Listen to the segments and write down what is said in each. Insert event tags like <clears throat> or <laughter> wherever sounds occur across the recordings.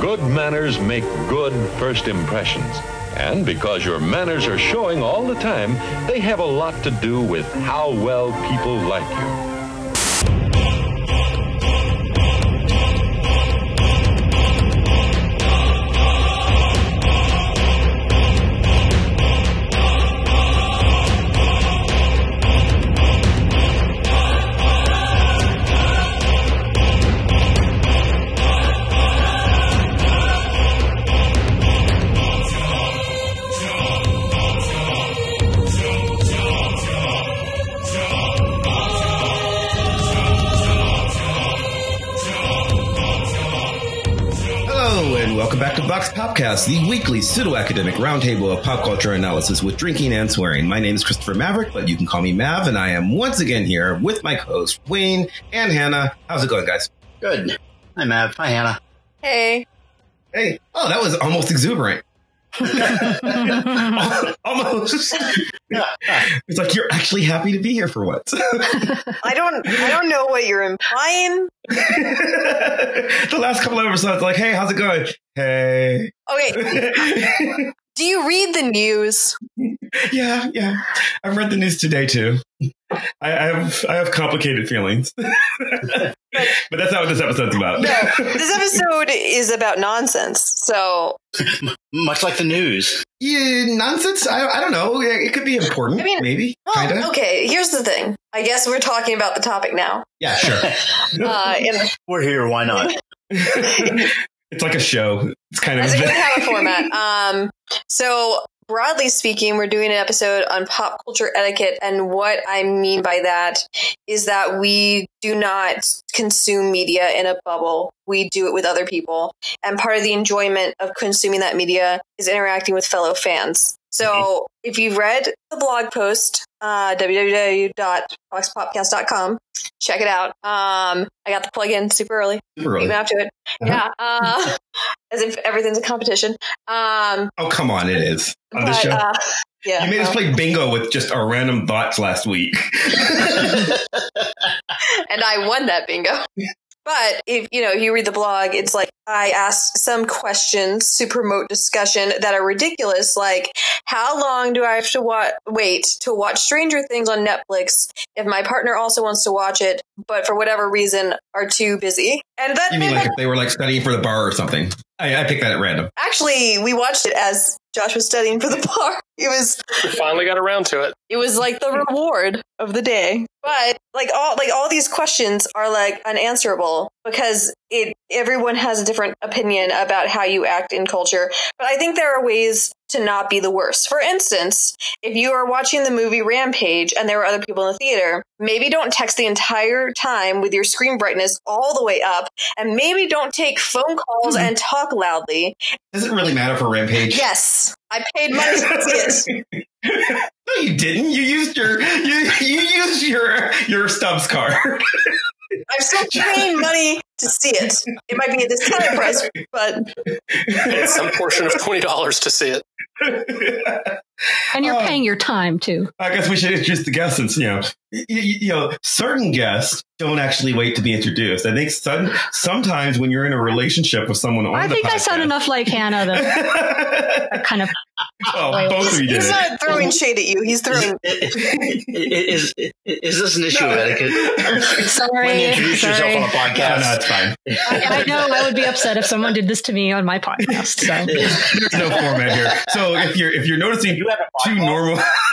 Good manners make good first impressions. And because your manners are showing all the time, they have a lot to do with how well people like you. VoxPopcast, the weekly pseudo-academic roundtable of pop culture analysis with drinking and swearing. My name is Christopher Maverick, but you can call me Mav, and I am once again here with my co-host Wayne and Hannah. How's it going, guys? Good. Hi, Mav. Hi, Hannah. Hey. Hey, oh, that was almost exuberant. <laughs> <laughs> almost. <laughs> it's like you're actually happy to be here for once. I don't I don't know what you're implying. the last couple of episodes, like, hey, how's it going? Hey. Okay. <laughs> Do you read the news? yeah, yeah. I've read the news today too. I, I have I have complicated feelings, <laughs> but that's not what this episode's about. No. This episode is about nonsense. So Much like the news. yeah, nonsense. I, I don't know. It could be important. I mean- maybe, well, kind of. okay, here's the thing. I guess we're talking about the topic now. Yeah, sure. <laughs> Uh in, We're here. Why not? It's like a show. It's kind of. as a good have a <laughs> format. Um so broadly speaking, we're doing an episode on pop culture etiquette and what I mean by that is that we do not consume media in a bubble. We do it with other people. And part of the enjoyment of consuming that media is interacting with fellow fans. So if you've read the blog post, uh, www.voxpopcast.com, check it out. Um, I got the plug-in super early. Super early. up to it. Yeah. Uh, <laughs> as if everything's a competition. Um, Oh come on! It is on this but, show. uh, yeah. you made us play bingo with just our random thoughts last week. <laughs> and I won that bingo. <laughs> But if you know, if you read the blog, it's like I asked some questions to promote discussion that are ridiculous, like how long do I have to wa- wait to watch Stranger Things on Netflix if my partner also wants to watch it, but for whatever reason are too busy? And that you mean like if they were like studying for the bar or something? I, I picked that at random. actually we watched it as Josh was studying for the <laughs> bar. It was We finally got around to it. it was like the reward of the day. But like all like all these questions are like unanswerable because it everyone has a different opinion about how you act in culture. But I think there are ways to not be the worst. For instance, if you are watching the movie Rampage and there are other people in the theater, maybe don't text the entire time with your screen brightness all the way up and maybe don't take phone calls hmm. and talk loudly. Does it really matter for Rampage? Yes, I paid money to see it. <laughs> No, you didn't. You used your you you used your your Stubs card. <laughs> I'm still paying money to see it. It might be a discounted price, but Paid some portion of twenty dollars to see it. <laughs> And you're Oh. paying your time too. I guess we should introduce the guests since, you know, you, you know, certain guests don't actually wait to be introduced. I think some, sometimes when you're in a relationship with someone on I the think I podcast, sound enough like Hannah that <laughs> I kind of. well, both of you did he's not throwing shade at you. He's throwing. is, is, is this an issue of etiquette? <laughs> Sorry, When you Sorry, introduce yourself on a No, podcast. no, it's fine. I, I know I would be upset if someone did this to me on my podcast. So There's no format here. So if you're if you're noticing You two normal, <laughs>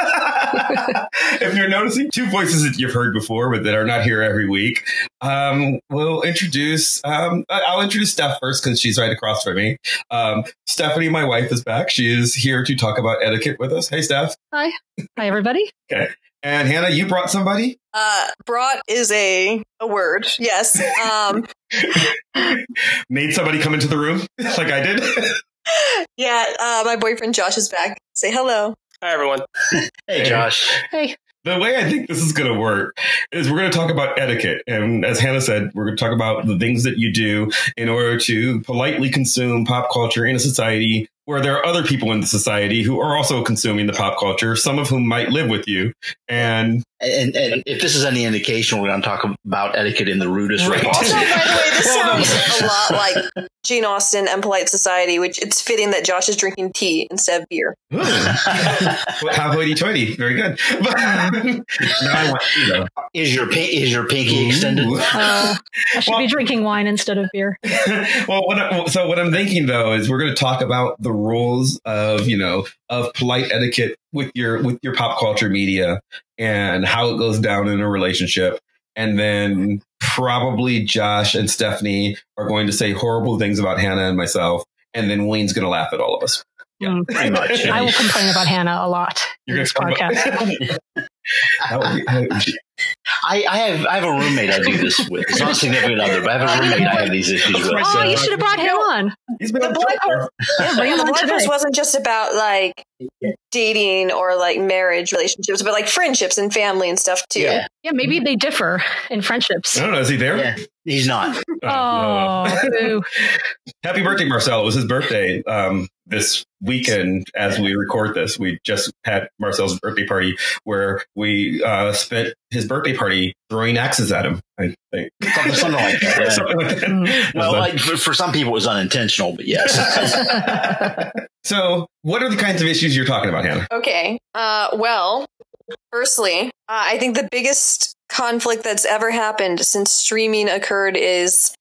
if you're noticing two voices that you've heard before but that are not here every week, um, we'll introduce. Um, I- I'll introduce Steph first because she's right across from me. Um, Stephanie, my wife, is back. She is here to talk about etiquette with us. Hey, Steph. hi, hi everybody. Okay. And Hannah, you brought somebody. Uh, brought is a a word. Yes. Um. <laughs> Made somebody come into the room like I did. <laughs> Yeah. Uh, my boyfriend Josh is back. Say hello. Hi everyone. <laughs> Hey, Josh. Hey, the way I think this is going to work is we're going to talk about etiquette. And as Hannah said, we're going to talk about the things that you do in order to politely consume pop culture in a society where there are other people in the society who are also consuming the pop culture, some of whom might live with you. And And, and if this is any indication, we're going to talk about etiquette in the rudest way Right. Also, possible. by the way, this <laughs> Well, no. sounds a lot like Jane Austen and Polite Society, which it's fitting that Josh is drinking tea instead of beer. Ooh. How hoity-toity. Very good. But <laughs> now I want you know. is your is your pinky extended? <laughs> Uh, I should Well- be drinking wine instead of beer. well, what I, so what I'm thinking though is we're going to talk about the rules of you know of polite etiquette with your with your pop culture media and how it goes down in a relationship, and then probably Josh and Stephanie are going to say horrible things about Hannah and myself, and then Wayne's going to laugh at all of us. Mm. Pretty much. I will <laughs> complain about Hannah a lot You're in going this to podcast. <laughs> That would be- that would be- I, I have I have a roommate I do this with. It's not a significant other, but I have a roommate I have these issues with. Right, Oh, so- you should have brought him on. He's been The on Black Twitter. Yeah, <laughs> bring him the on blog today. wasn't just about like dating or like marriage relationships, but like friendships and family and stuff too. Yeah, Yeah, maybe they differ in friendships. I don't know. Is he there? yeah. He's not. Oh, Oh. Happy birthday, Marcel. It was his birthday um, this weekend as we record this. We just had Marcel's birthday party where we uh, spent his birthday party throwing axes at him, I think. Something, <laughs> something like that. yeah. <laughs> Something like that. Well, So- like, for, for some people, it was unintentional, but yes. <laughs> so, what are the kinds of issues you're talking about, Hannah? Okay. Uh, well, firstly, uh, I think the biggest conflict that's ever happened since streaming occurred is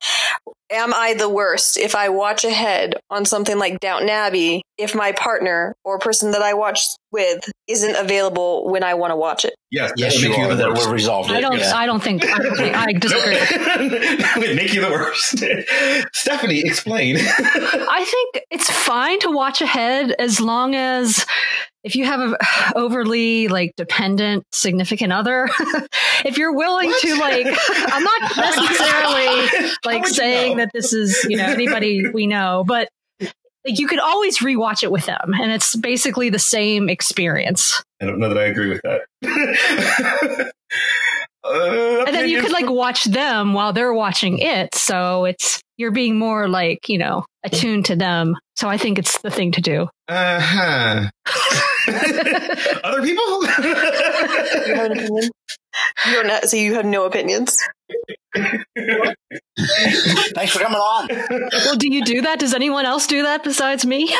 am I the worst if I watch ahead on something like Downton Abbey if my partner or person that I watch with isn't available when I want to watch it? Yes, yes, that you are. the That worst. resolved. I don't. yeah. I don't think. I, I disagree. That <laughs> make you the worst. <laughs> Stephanie, explain. <laughs> I think it's fine to watch ahead as long as if you have a overly like dependent significant other, if you're willing to like, I'm not necessarily like would you saying know? that this is you know anybody we know, but like you could always rewatch it with them, and it's basically the same experience. I don't know that I agree with that. <laughs> Uh, And then you could like watch them while they're watching it, so it's you're being more like you know attuned to them. So I think it's the thing to do. Uh huh. <laughs> Other people? You have an opinion? You're not, so you have no opinions. Thanks for coming on. Well, do you do that? Does anyone else do that besides me?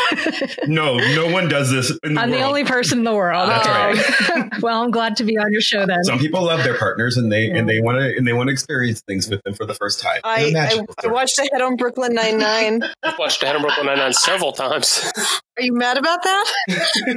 no, no one does this in the I'm world. the only person in the world. That's Oh. <laughs> well, I'm glad to be on your show then. Some people love their partners and they and they want to and they want to experience things with them for the first time. I, I, I watched ahead on Brooklyn Nine Nine. <laughs> I've watched Ahead on Brooklyn Nine-Nine several times. Are you mad about that?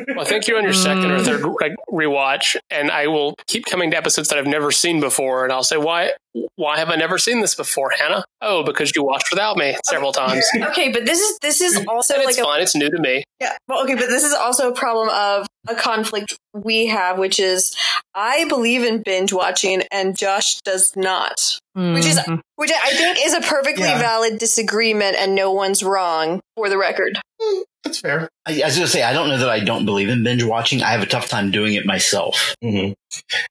Well, I think you're on your second or third mm. like, rewatch, and I will keep coming to episodes that I've never seen before, and I'll say, "Why? Why have I never seen this before, Hannah?" Oh, because you watched without me several times. <laughs> Okay, but this is this is also and like it's a fine; it's new to me. Yeah. Well, okay, but this is also a problem of a conflict we have, which is I believe in binge watching and Josh does not, which is mm-hmm. which I think is a perfectly Yeah. valid disagreement and no one's wrong for the record. Hmm. That's fair. I, I was going to say, I don't know that I don't believe in binge watching. I have a tough time doing it myself. hmm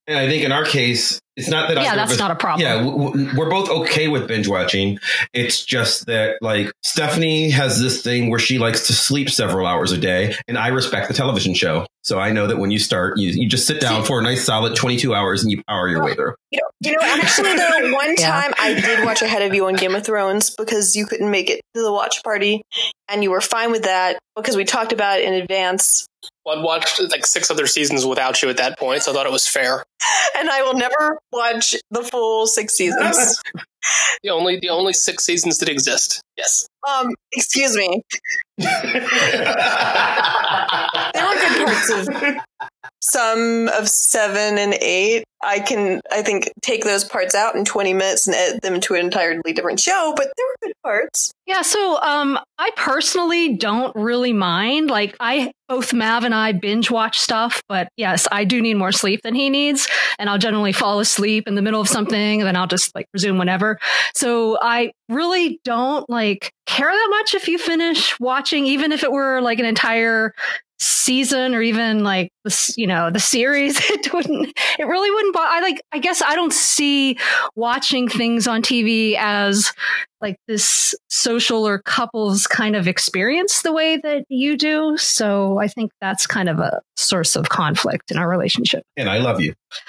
And I think in our case, it's not that yeah, either of that's us- not a problem. Yeah, w- w- we're both okay with binge watching. It's just that, like, Stephanie has this thing where she likes to sleep several hours a day, and I respect the television show. So I know that when you start, you, you just sit down for a nice solid 22 hours and you power your way through. You know, you know. Actually, though, <laughs> one Yeah. time I did watch ahead of you on Game of Thrones because you couldn't make it to the watch party, and you were fine with that because we talked about it in advance. Well, I'd watched like six other seasons without you at that point, so I thought it was fair. <laughs> And I will never watch the full six seasons. <laughs> The only the only six seasons that exist. Yes. um, excuse me. There were good parts of some of seven and eight. I can, I think, take those parts out in 20 minutes and edit them to an entirely different show, but there were good parts. Yeah, so um, I personally don't really mind. Like, I both Mav and I binge watch stuff, but yes, I do need more sleep than he needs, and I'll generally fall asleep in the middle of something, and then I'll just like resume whenever. So I really don't like care that much if you finish watching, even if it were like an entire season or even like the you know the series <laughs> it wouldn't it really wouldn't bo- i like i guess i don't see watching things on tv as like this social or couples kind of experience the way that you do. So i think that's kind of a source of conflict in our relationship. And i love you <laughs>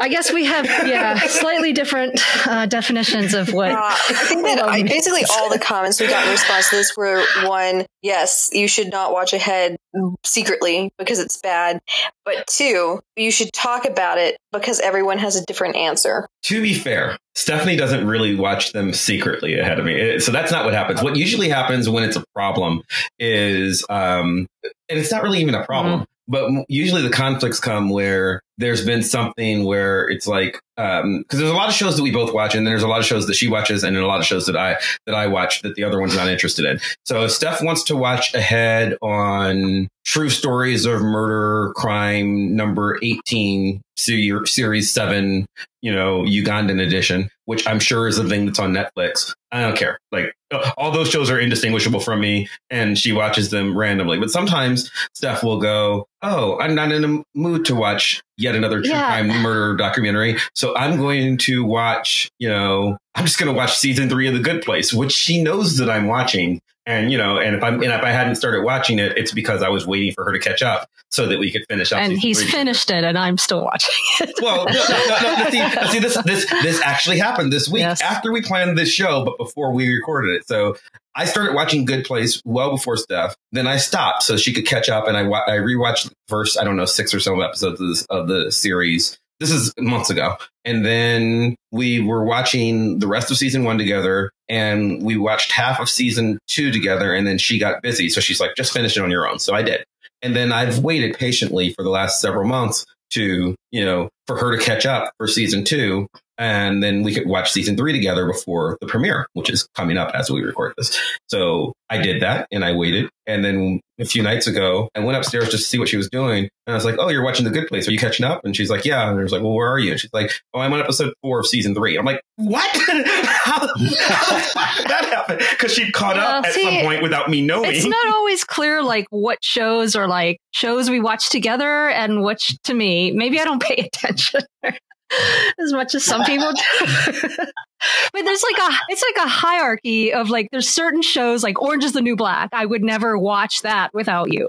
I guess we have yeah slightly different uh, definitions of what. Uh, I think that I, basically all the comments we got in response to this were one, yes, you should not watch ahead secretly because it's bad, but two, you should talk about it because everyone has a different answer. To be fair, Stephanie doesn't really watch them secretly ahead of me, so that's not what happens. What usually happens when it's a problem is, um, and it's not really even a problem. Mm-hmm but usually the conflicts come where there's been something where it's like because um, there's a lot of shows that we both watch and then there's a lot of shows that she watches and a lot of shows that i that i watch that the other one's not interested in. So if steph wants to watch ahead on true stories of murder crime number 18 series 7 you know ugandan edition which i'm sure is a thing that's on netflix i don't care. Like all those shows are indistinguishable from me and she watches them randomly. But sometimes steph will go oh i'm not in a mood to watch yet another true yeah. crime murder documentary so i'm going to watch you know i'm just going to watch season three of the good place which she knows that i'm watching and you know, and if I'm and if I hadn't started watching it, it's because I was waiting for her to catch up so that we could finish up. And he's three. finished it, and I'm still watching it. well, no, no, no, see, see, this this this actually happened this week yes. after we planned this show, but before we recorded it. So I started watching Good Place well before Steph. Then I stopped so she could catch up, and I I rewatched the first I don't know six or so episodes of, this, of the series this is months ago. And then we were watching the rest of season one together and we watched half of season two together. And then she got busy. So she's like, just finish it on your own. So I did. And then I've waited patiently for the last several months to, you know, for her to catch up for season two and then we could watch season three together before the premiere, which is coming up as we record this. So I did that and I waited. And then a few nights ago, I went upstairs just to see what she was doing. And I was like, Oh, you're watching The Good Place. Are you catching up? And she's like, Yeah. And I was like, Well, where are you? And she's like, Oh, I'm on episode four of season three. I'm like, What? <laughs> how, how that happen? Because she caught well, up at see, some point without me knowing. It's not always clear, like, what shows are like shows we watch together and which to me, maybe I don't pay attention. <laughs> <laughs> as much as some <laughs> people do. <laughs> but there's like a it's like a hierarchy of like there's certain shows like Orange is the New Black. I would never watch that without you.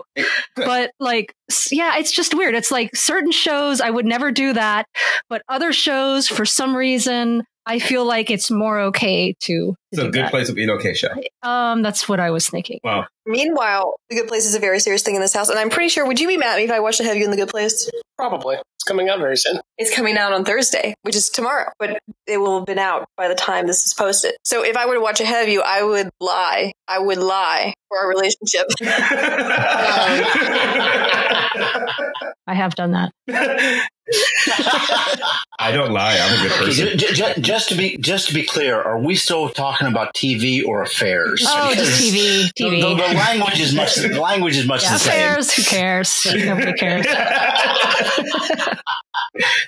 But like yeah, it's just weird. It's like certain shows I would never do that, but other shows for some reason I feel like it's more okay to. to so, good that. place would be an okay show. Um, that's what I was thinking. Wow. Meanwhile, the good place is a very serious thing in this house, and I'm pretty sure. Would you be mad at me if I watched to have you in the good place? Probably. It's coming out very soon. It's coming out on Thursday, which is tomorrow, but it will have been out by the time this is posted. So if I were to watch ahead of you, I would lie. I would lie for our relationship. <laughs> um, I have done that. <laughs> <laughs> I don't lie. I'm a good person. Okay, just, just, to be just to be clear, are we still talking about TV or affairs? Oh, because just TV. TV. The, the, the, language is much. The language is much yeah, the affairs, same. Who cares? Nobody cares. <laughs>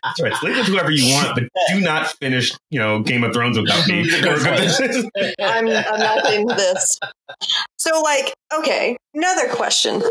That's right. Sleep with whoever you want, but do not finish, you know, Game of Thrones without me. <laughs> <laughs> I'm, I'm not into this. So, like, okay, another question.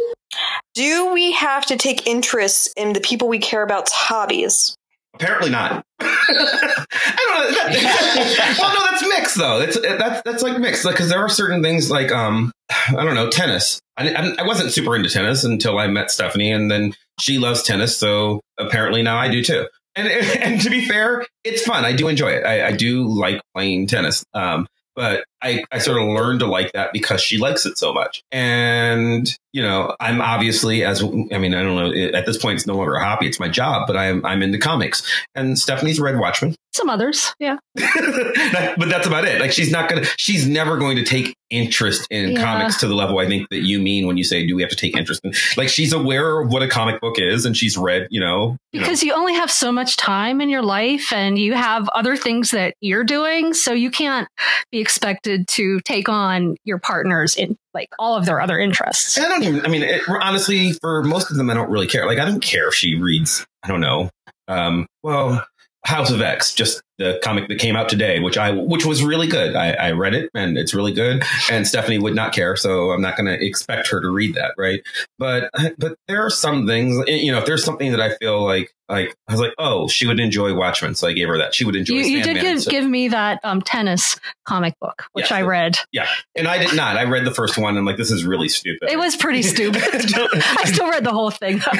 Do we have to take interest in the people we care about's hobbies? Apparently not. <laughs> I don't know. That, well, no, that's mixed though. It's that's that's like mixed because like, there are certain things like um, <sighs> I don't know, tennis. I, I wasn't super into tennis until I met Stephanie, and then she loves tennis, so apparently now I do too. And <laughs> and to be fair, it's fun. I do enjoy it. I, I do like playing tennis. Um, but I, I sort of learned to like that because she likes it so much. And, you know, I'm obviously as, I mean, I don't know, at this point, it's no longer a hobby. It's my job, but I'm, I'm into comics and Stephanie's read Watchmen. Some others. Yeah. <laughs> that, but that's about it. Like she's not going to, she's never going to take interest in yeah. comics to the level I think that you mean when you say, do we have to take interest in, like she's aware of what a comic book is and she's read, you know, you because know. you only have so much time in your life and you have other things that you're doing. So you can't be expected expected to take on your partners in like all of their other interests. I don't even, I mean, it, honestly, for most of them, I don't really care. Like, I don't care if she reads, I don't know, um, well, House of X, just the comic that came out today, which I which was really good. I, I read it and it's really good. And Stephanie would not care, so I'm not going to expect her to read that, right? But but there are some things, you know, if there's something that I feel like like I was like, oh, she would enjoy Watchmen, so I gave her that. She would enjoy. You, you did give, so- give me that um, tennis comic book, which Yeah. I read. yeah, and I did not. I read the first one. and I'm like, this is really stupid. It was pretty <laughs> stupid. I still read the whole thing <laughs>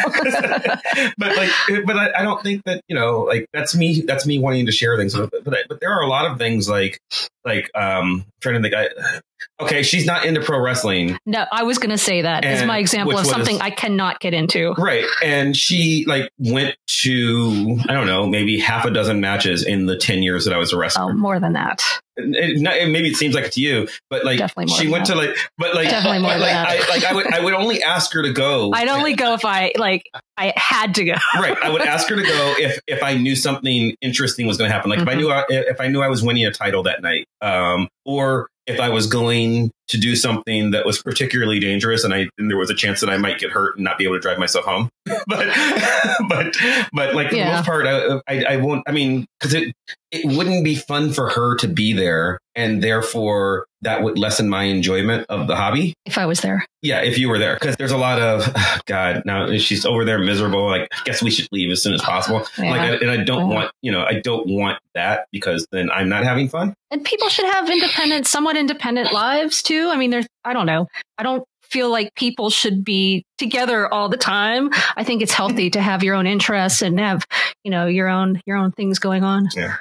but like, but I, I don't think that you know, like that's me. That's me wanting to share things. But but, but there are a lot of things like like um trying to think. I okay, she's not into pro wrestling, no, I was going to say that is And my example of something I cannot get into. right? And she like went to I don't know, maybe half a dozen matches in the ten years that I was a wrestler. Oh, more than that. it, not- maybe it seems like it to you, but like Definitely more she went that. to like, but like, Definitely more but, than like, that. I, like I would, I would only ask her to go. <laughs> I'd only go if I like I had to go. right. I would ask her to go <laughs> if if I knew something interesting was going to happen. Like if I Mhm. knew I, if I knew I was winning a title that night, um, or if I was going to do something that was particularly dangerous, and I and there was a chance that I might get hurt and not be able to drive myself home. <laughs> but <laughs> but but like for the most part, I I, I won't. I mean, because it it wouldn't be fun for her to be there, and therefore that would lessen my enjoyment of the hobby. If I was there, Yeah, if you were there, because there's a lot of <sighs> God. Now she's over there miserable. Like, I guess we should leave as soon as possible. Yeah. Like, I, and I don't Yeah. want, you know, I don't want that because then I'm not having fun. and people should have independent, somewhat independent lives too. I mean, there's I don't know. I don't feel like people should be together all the time. I think it's healthy to have your own interests and have you know your own your own things going on. Yeah.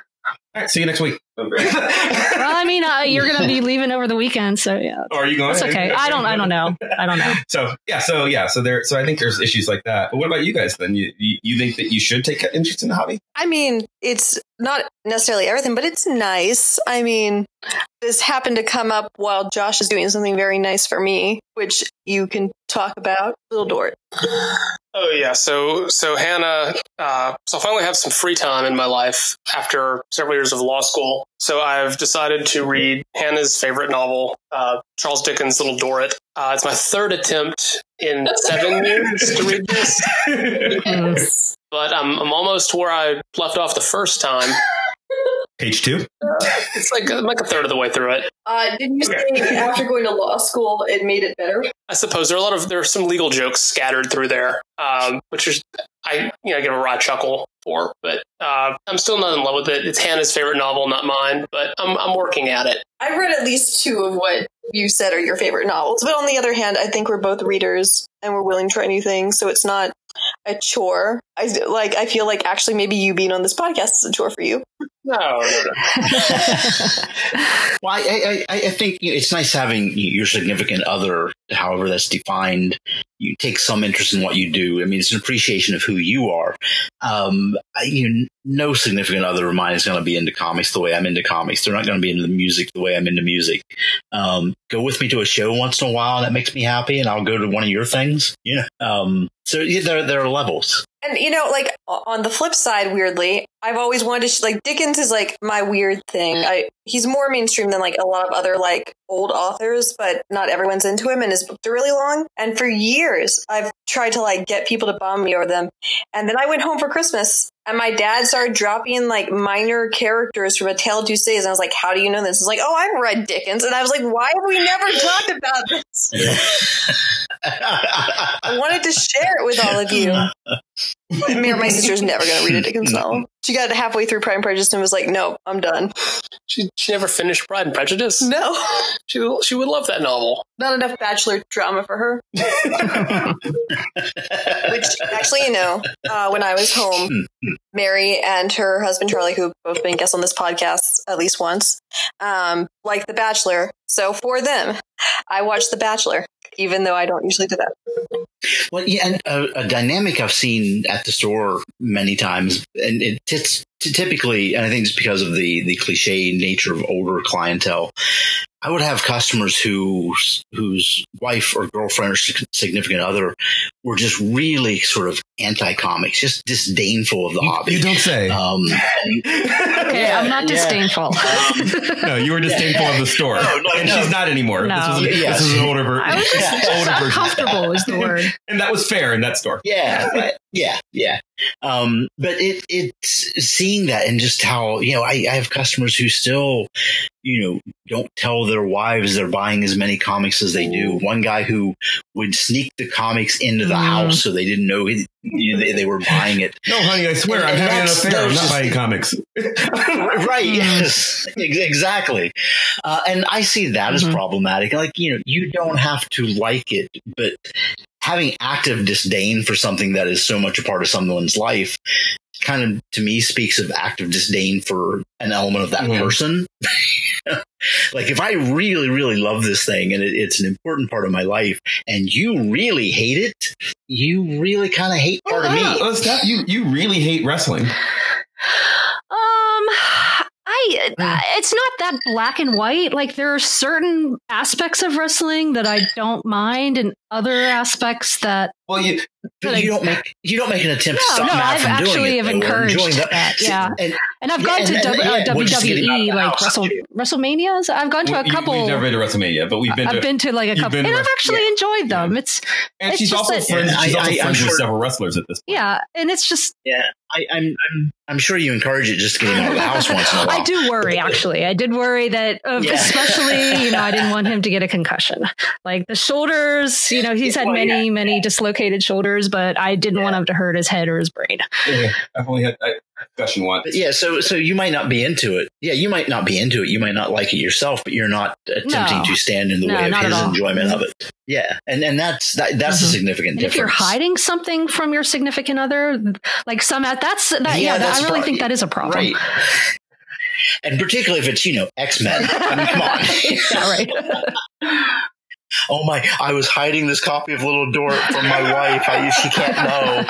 All right, see you next week. <laughs> Well, I mean, uh, you're going to be leaving over the weekend, so yeah, Or are you going? that's okay. I don't I don't know. I don't know. So yeah, so yeah, so there, so I think there's issues like that. But what about you guys? Then you you, you think that you should take interest in the hobby? I mean, it's not necessarily everything, but it's nice. I mean, this happened to come up while Josh is doing something very nice for me, which you can talk about. Little Dorrit. Oh yeah, so so Hannah, uh, so I finally have some free time in my life after several years of law school. So I've decided to read Hannah's favorite novel, uh, Charles Dickens' Little Dorrit. Uh, it's my third attempt in seven <laughs> years to read this, Mm. but I'm I'm almost where I left off the first time. Page two. It's like I'm like a third of the way through it. Uh, didn't you say after going to law school, it made it better? I suppose there are a lot of there are some legal jokes scattered through there, um, which is I you know give a raw chuckle for, but uh, I'm still not in love with it. It's Hannah's favorite novel, not mine, but I'm I'm working at it. I've read at least two of what you said are your favorite novels, but on the other hand, I think we're both readers and we're willing to try new things, so it's not a chore. I like. I feel like actually maybe you being on this podcast is a chore for you. No, no, no. <laughs> Well, I, I, I think it's nice having your significant other, however that's defined. You take some interest in what you do. I mean, it's an appreciation of who you are. Um, I, you, no significant other of mine is going to be into comics the way I'm into comics. They're not going to be into the music the way I'm into music. Um, go with me to a show once in a while, and that makes me happy, and I'll go to one of your things. Yeah. Um, so yeah, there, there are levels. And you know, like on the flip side, weirdly, I've always wanted to sh- like Dickens is like my weird thing. I he's more mainstream than like a lot of other like old authors, but not everyone's into him, and his books are really long. And for years, I've tried to like get people to bomb me over them. And then I went home for Christmas, and my dad started dropping like minor characters from A Tale of Two Cities, and I was like, "How do you know this?" He's like, "Oh, I've read Dickens," and I was like, "Why have we never <laughs> talked about this?" <laughs> I wanted to share it with all of you. <laughs> But me or my sister's <laughs> never going to read a Dickens novel. She got halfway through Pride and Prejudice and was like, "No, I'm done." She she never finished Pride and Prejudice. No, She she would love that novel. not enough bachelor drama for her. <laughs> Which actually, you know, uh, when I was home, Mary and her husband Charlie, who have both been guests on this podcast at least once, um, like The Bachelor. So for them, I watched The Bachelor, even though I don't usually do that. Well, yeah, and a, a dynamic I've seen at the store many times, and it, it's typically, and I think it's because of the the cliche nature of older clientele. I would have customers whose whose wife or girlfriend or significant other were just really sort of anti comics, just disdainful of the hobby. You don't say. Um, <laughs> and- Okay, I'm not yeah. disdainful. <laughs> no, you were disdainful of the store, No, no, and no. she's not anymore. No. This was, a, Yes. this was an older, ver- I was just, just version, uncomfortable is the word. <laughs> and that was fair in that store. yeah, right. yeah, yeah. Um, but it it's seeing that and just how you know I, I have customers who still you know don't tell their wives they're buying as many comics as they do. One guy who would sneak the comics into the Mm. house so they didn't know he, you they, they were buying it. No, honey, I swear, I'm having an affair. I'm not buying comics. <laughs> right yes exactly uh, and i see that as Mhm. problematic like you know you don't have to like it but having active disdain for something that is so much a part of someone's life kind of to me speaks of active disdain for an element of that Mhm. person <laughs> <laughs> like if i really really love this thing and it, it's an important part of my life and you really hate it you really kind of hate part of me Oh, stop. You you really hate wrestling. <sighs> Um, I uh, <sighs> it's not that black and white. Like there are certain aspects of wrestling that I don't mind, and other aspects that Well, you but Like- you don't make you don't make an attempt No, to stop no, Matt I've from doing actually it, have though, encouraged enjoying the- that, <laughs> yeah. and and I've gone and- to and- w- uh, yeah, we're just getting out of WWE like house, Wrestle. WrestleManias. I've gone to a couple. We've never been to WrestleMania, but we've been I've to. been to like a couple, been and I've actually enjoyed them. It's and it's she's just also that- friends. She's I- also I- I'm friends with sure- several wrestlers at this point. yeah, and it's just yeah, I, I'm I'm I'm sure you encourage it just getting out of the house once in a <laughs> while. I do worry, actually. I did worry that, uh, especially, you know, I didn't <laughs> want him to get a concussion. Like the shoulders, you know, he's had Well, many, yeah. many dislocated shoulders, but I didn't want him to hurt his head or his brain. Yeah, I've only had a discussion once. But yeah, so so you might not be into it. Yeah, you might not be into it. You might not like it yourself, but you're not attempting No. to stand in the No, way of his enjoyment of it. Yeah, and and that's that, that's a Mhm. significant And difference. if you're hiding something from your significant other, like some at that's that, yeah, that's I really pro- think that is a problem. right? And particularly if it's you know X Men. I mean, come on. <laughs> yeah, right. <laughs> oh my! I was hiding this copy of Little Dorrit from my wife. I she can't know.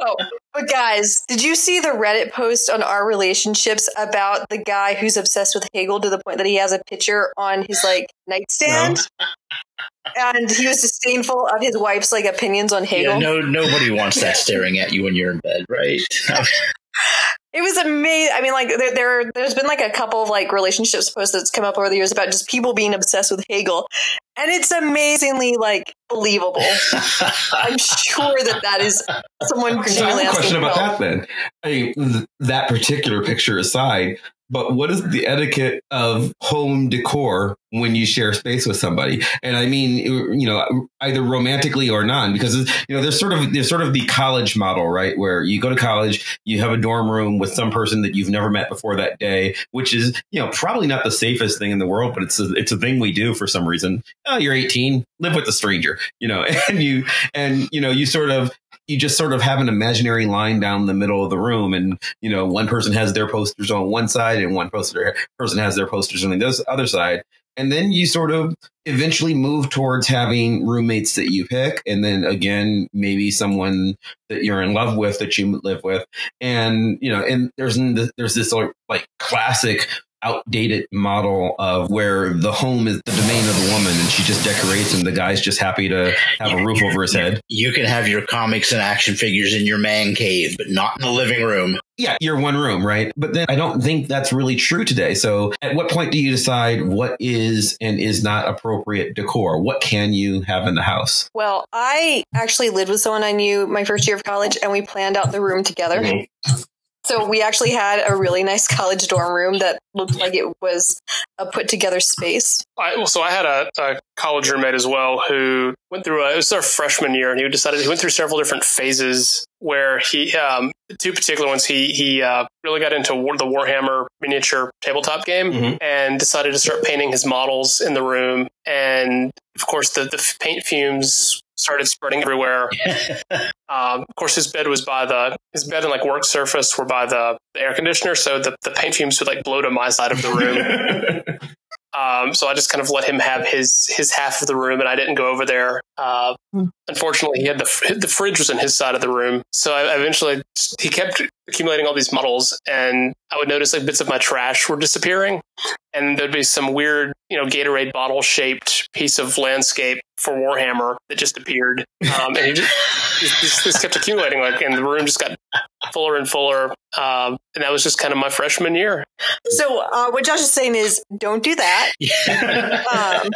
Oh, but guys, did you see the Reddit post on our relationships about the guy who's obsessed with Hegel to the point that he has a picture on his like nightstand? And he was disdainful of his wife's like opinions on Hegel. Yeah, no, nobody wants that staring at you when you're in bed, right? <laughs> <laughs> It was amazing. I mean, like there, there, there's been like a couple of like relationships posts that's come up over the years about just people being obsessed with Hegel, and it's amazingly like believable. <laughs> I'm sure that that is someone so I have a question about help. that then. I mean, th- that particular picture aside, but what is the etiquette of home decor when you share space with somebody? And I mean, you know, either romantically or non, because you know, there's sort of there's sort of the college model, right, where you go to college, you have a dorm room with some person that you've never met before that day, which is you know probably not the safest thing in the world, but it's a, it's a thing we do for some reason. Oh, you're 18, live with a stranger, you know, <laughs> and you and you know you sort of you just sort of have an imaginary line down the middle of the room and you know one person has their posters on one side and one poster person has their posters on the other side. And then you sort of eventually move towards having roommates that you pick. And then again maybe someone that you're in love with that you live with. And you know and there's there's this like classic outdated model of where the home is the domain of the woman and she just decorates and the guy's just happy to have a roof over his head You can have your comics and action figures in your man cave, but not in the living room. yeah, you're one room, right? But then I don't think that's really true today. So at what point do you decide what is and is not appropriate decor? What can you have in the house? Well, I actually lived with someone I knew my first year of college, and we planned out the room together. Mm-hmm. So we actually had a really nice <laughs> college dorm room that looked like it was a put together space. I, well, so I had a, a college roommate as well who went through a, it was our freshman year, and he decided he went through several different phases where he um, two particular ones he he uh, really got into war, the Warhammer miniature tabletop game Mhm. and decided to start painting his models in the room, and of course the the paint fumes started spreading everywhere. <laughs> Um, of course, his bed was by the his bed and like work surface were by the, the air conditioner, so the, the paint fumes would like blow to my side of the room. <laughs> Um, so I just kind of let him have his his half of the room, and I didn't go over there. Uh, Hmm. Unfortunately, he had the the fridge was in his side of the room, so I eventually he kept accumulating all these models, and I would notice like bits of my trash were disappearing, and there'd be some weird, you know, Gatorade bottle shaped piece of landscape for Warhammer that just appeared, um, and he just this, this, this kept accumulating, like, and the room just got fuller and fuller, um, and that was just kind of my freshman year. So uh, what Josh is saying is, don't do that. <laughs> Um,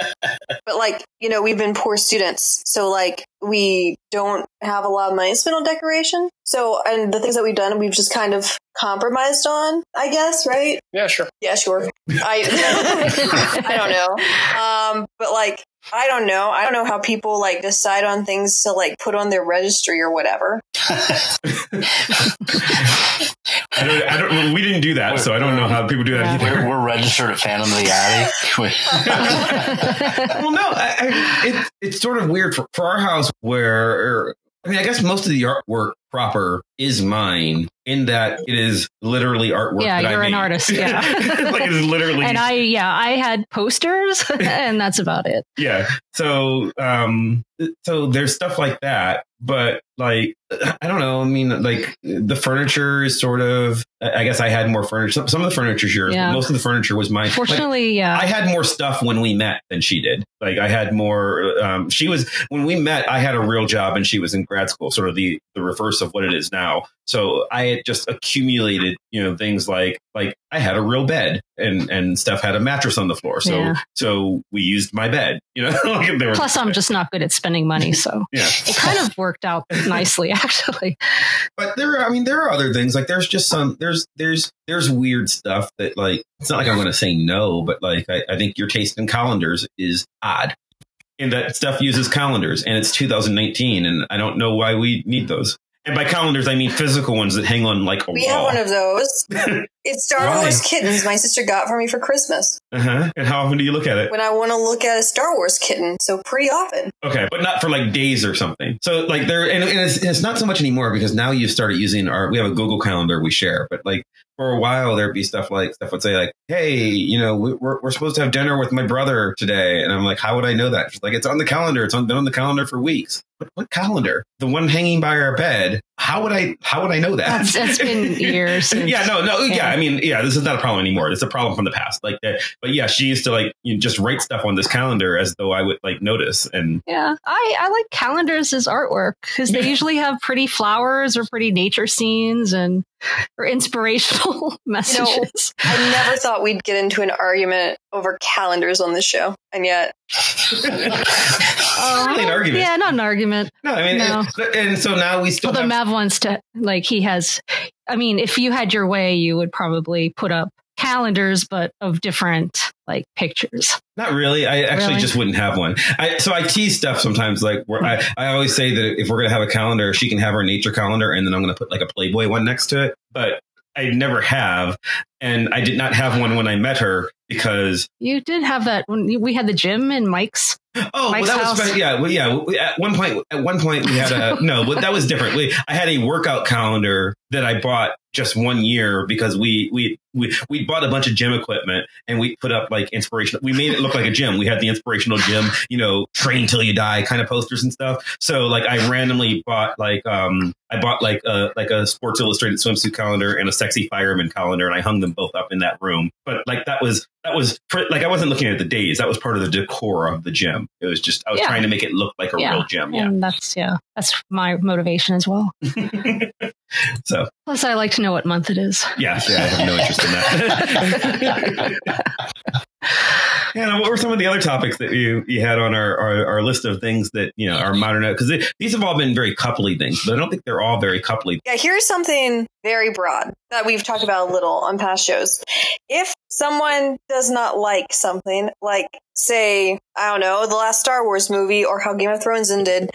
but like, you know, we've been poor students. So like we don't have a lot of money to spend on decoration. So, and the things that we've done, we've just kind of compromised on, I guess, right? Yeah, sure. Yeah, sure. I, <laughs> I don't know. Um, but like, I don't know. I don't know how people like decide on things to like put on their registry or whatever. <laughs> I don't, I don't, we didn't do that, so I don't know how people do that Yeah. either. We're, we're registered at Phantom of the Attic. <laughs> well, no, I, I, it, it's sort of weird for, for our house where, I mean, I guess most of the artwork proper is mine in that it is literally artwork. Yeah, you're an artist, yeah. <laughs> like it is literally. and I, yeah, I had posters, <laughs> and that's about it. yeah. So, um, so there's stuff like that, but like, <clears throat> I don't know. I mean, like the furniture is sort of, I guess I had more furniture. Some, some of the furniture's yours, Yeah. most of the furniture was mine. Like, Fortunately, yeah, I had more stuff when we met than she did. Like I had more. Um, she was when we met. I had a real job and she was in grad school. Sort of the the reverse of what it is now. So I had just accumulated, you know, things like like I had a real bed and and Steph had a mattress on the floor. So Yeah. so we used my bed. You know, <laughs> Like, Plus, I'm just not good at spending money, so <laughs> yeah. it kind of worked out <laughs> nicely, actually. But there, are, I mean, there are other things. Like there's just some there's there's there's weird stuff that like it's not like I'm going to say no, but like I, I think your taste in calendars is odd. And that stuff uses calendars, and it's 2019, and I don't know why we need those. And by calendars, I mean physical ones that hang on like a We have one of those. <laughs> It's Star Why? Wars kittens my sister got for me for Christmas uh-huh. And how often do you look at it? when I want to look at a Star Wars kitten. So pretty often. Okay, but not for like days or something. So like there, and, and it's, it's not so much anymore because now you've started using our. We have a Google Calendar we share, but like for a while there'd be stuff like stuff would say like, "Hey, you know, we- we're we're supposed to have dinner with my brother today," and I'm like, "How would I know that?" She's like, "It's on the calendar. It's on, been on the calendar for weeks." What, what calendar? The one hanging by our bed. How would I? How would I know that? That's- it's been <laughs> years since- yeah, no, no, yeah. yeah. I mean, yeah, this is not a problem anymore. It's a problem from the past. Like, that, but yeah, she used to like you know, just write stuff on this calendar as though I would like notice and. Yeah, I, I like calendars as artwork because they usually have pretty flowers or pretty nature scenes and or inspirational <laughs> messages. I never thought we'd get into an argument over calendars on this show. And yet, <laughs> really an argument. Yeah, not an argument. No, I mean, No. and, and so now we still Although have, Mav wants to, like, he has. I mean, if you had your way, you would probably put up calendars, but of different like pictures. not really. I actually Really? just wouldn't have one. I, so I tease stuff sometimes. Like where I, I always say that if we're gonna have a calendar, she can have her nature calendar, and then I'm gonna put like a Playboy one next to it. But I never have, and I did not have one when I met her because You did have that when we had the gym in Mike's. oh, well, that was house. spe- yeah, well, yeah. At one point, at one point we had a <laughs> no, but that was different. We, I had a workout calendar that I bought just one year because we we we we bought a bunch of gym equipment and we put up like inspirational. We made it look like a gym. We had the inspirational gym, you know, train till you die kind of posters and stuff. So like I randomly bought like um I bought like a like a Sports Illustrated swimsuit calendar and a sexy fireman calendar and I hung them both up in that room. But like that was that was like I wasn't looking at the days. That was part of the decor of the gym. It was just I was Yeah. trying to make it look like a Yeah. real gym. Yeah. And that's yeah, that's my motivation as well. <laughs> <laughs> So Plus, I like to know what month it is. yeah, yeah, I have no interest in that. <laughs> Yeah, what were some of the other topics that you, you had on our, our, our list of things that you know are modern? Because these have all been very coupley things, but I don't think they're all very coupley. yeah, here's something very broad that we've talked about a little on past shows. If someone does not like something, like say, I don't know, the last Star Wars movie or how Game of Thrones ended,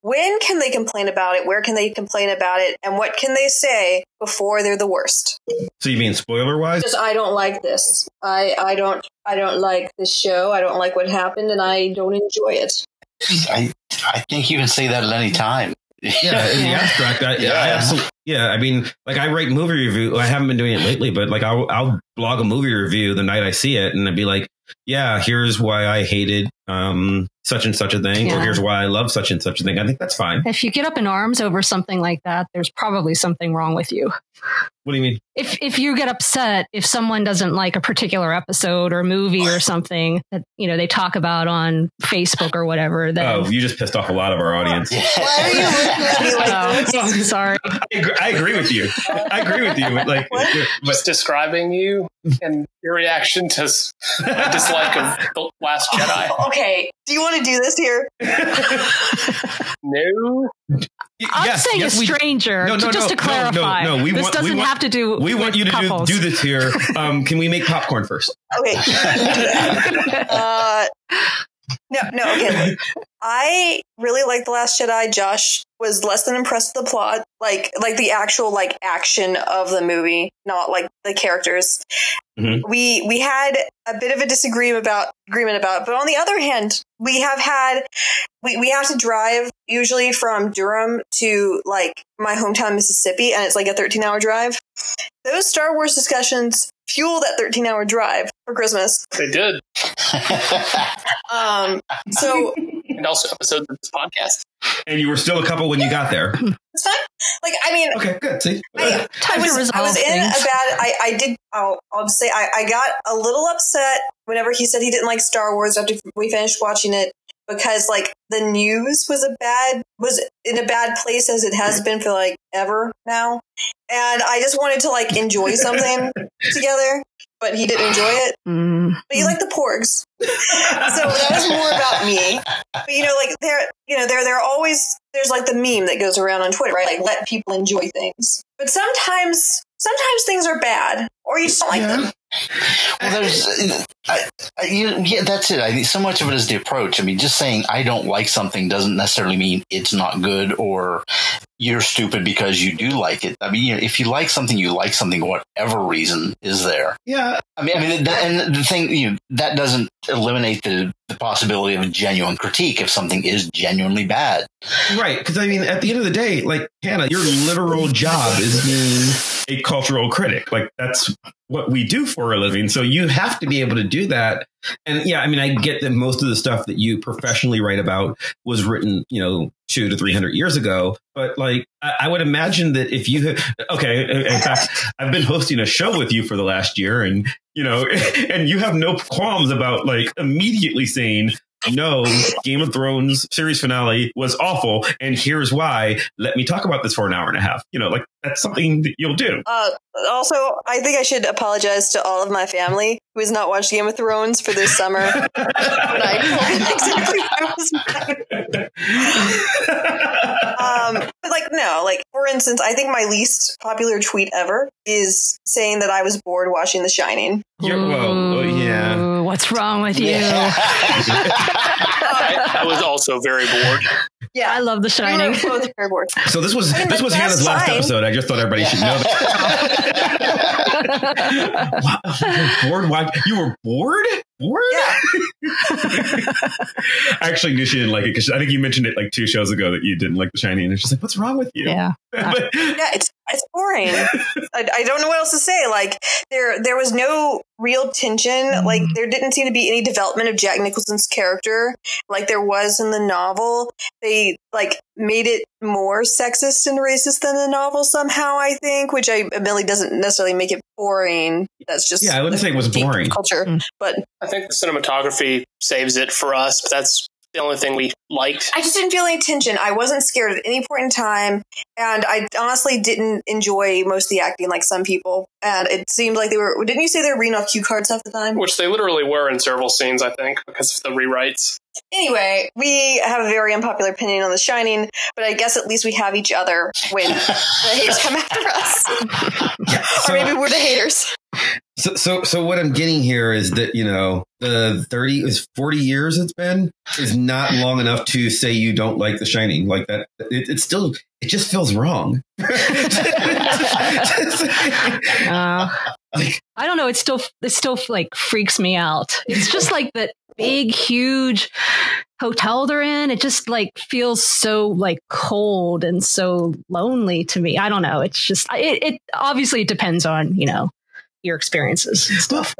when can they complain about it? Where can they complain about it? And what can they say before they're the worst? So you mean spoiler wise? Just I don't like this. I I don't I don't like this show. I don't like what happened, and I don't enjoy it. I I think you can say that at any time. Yeah, in the abstract, I, <laughs> yeah, I Yeah. absolutely. Yeah, I mean, like I write movie review. I haven't been doing it lately, but like I'll I'll blog a movie review the night I see it, and I'd be like, yeah, here's why I hated um such and such a thing, or here's why I love such and such a thing. I think that's fine. If you get up in arms over something like that, there's probably something wrong with you. What do you mean? If if you get upset if someone doesn't like a particular episode or movie or something that you know they talk about on Facebook or whatever, then Oh, you just pissed off a lot of our audience. <laughs> Why are you looking at me like Oh, this? sorry. I agree, I agree with you. I agree with you. But like, but Just describing you and your reaction to my dislike of the Last Jedi. <laughs> Okay, do you want to do this here? <laughs> No. I'm yes, saying yes, a we- stranger, No, no, just no, to clarify. No, no, no. We this want, doesn't we want, have to do. We want with you to do, do this here. <laughs> Um, can we make popcorn first? Okay. <laughs> uh, no, no, okay. Look. I really like The Last Jedi. Josh was less than impressed with the plot, like like the actual like action of the movie, not like the characters. Mhm. We we had a bit of a disagreement about agreement about, it, but on the other hand, we have had we, we have to drive usually from Durham to like my hometown Mississippi, and it's like a 13 hour drive. Those Star Wars discussions fuel that 13 hour drive for Christmas. They did. Um, so <laughs> And also episodes of this podcast. And you were still a couple when you got there. <laughs> it's fine. Like, I mean, Okay, good. See, I, I Time to was, I resolve was in things. a bad. I, I did. I'll, I'll say I, I got a little upset whenever he said he didn't like Star Wars after we finished watching it because like the news was a bad was in a bad place as it has been for like ever now, and I just wanted to like enjoy something <laughs> together. But he didn't enjoy it. Mm. But you like the porgs, so that was more about me. But you know, like there, you know, there, there are always there's like the meme that goes around on Twitter, right? Like let people enjoy things. But sometimes, sometimes things are bad, or you just don't like them. Well, there's, I, I, you, yeah, that's it. I think so much of it is the approach. I mean, just saying I don't like something doesn't necessarily mean it's not good or you're stupid because you do like it. I mean, you know, if you like something, you like something, whatever reason is there. yeah, I mean, I mean, th- and the thing, you know, that doesn't eliminate the, the possibility of a genuine critique if something is genuinely bad. right. Because I mean, at the end of the day, like Hannah, your literal job is being a cultural critic. Like that's what we do for a living. So you have to be able to do that. And yeah, I mean, I get that most of the stuff that you professionally write about was written, you know, two to three hundred years ago. But like, I, I would imagine that if you, had- okay, in fact, I've been hosting a show with you for the last year, and you know, <laughs> and you have no qualms about like immediately saying. No, Game of Thrones series finale was awful, and here's why. Let me talk about this for an hour and a half. You know, like that's something that you'll do. Uh, also, I think I should apologize to all of my family who has not watched Game of Thrones for this summer. <laughs> but I told them exactly what I was um, but like no, like for instance, I think my least popular tweet ever is saying that I was bored watching The Shining. Yeah, well, well, yeah. Ooh, What's wrong with you? I, <laughs> I was also very bored. Yeah, I love The we Shining. were both very bored. So this was I mean, this was that's Hannah's last fine. episode. I just thought everybody should know that. <laughs> Wow, you were bored? Why you were bored? Bored? Yeah, <laughs> I actually knew she didn't like it because I think you mentioned it like two shows ago that you didn't like The Shining, and she's like, "What's wrong with you?" yeah. But- yeah, it's it's boring. I, I don't know what else to say. Like there there was no real tension. Like there didn't seem to be any development of Jack Nicholson's character like there was in the novel. They like made it more sexist and racist than the novel somehow. I think, which I admittedly doesn't necessarily make it boring. That's just yeah, I wouldn't say it was boring. culture, Mm. but I think the cinematography saves it for us, but that's the only thing we liked. I just didn't feel any tension. I wasn't scared at any point in time, and I honestly didn't enjoy most of the acting like some people. And it seemed like they were. Didn't you say they were reading off cue cards half the time? Which they literally were in several scenes, I think, because of the rewrites. Anyway, we have a very unpopular opinion on The Shining, but I guess at least we have each other when the <laughs> haters come after us, Yeah, <laughs> or maybe we're the haters. So, so, so what I'm getting here is that you know the 30 is 40 years it's been is not long enough to say you don't like The Shining like that. It, it's still it just feels wrong. Uh, <laughs> Like- I don't know. It still it still like freaks me out. It's just like that big, huge hotel they're in. It just like feels so like cold and so lonely to me. I don't know. It's just it. it obviously it depends on you know your experiences and stuff.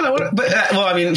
But, but, uh, well, I mean,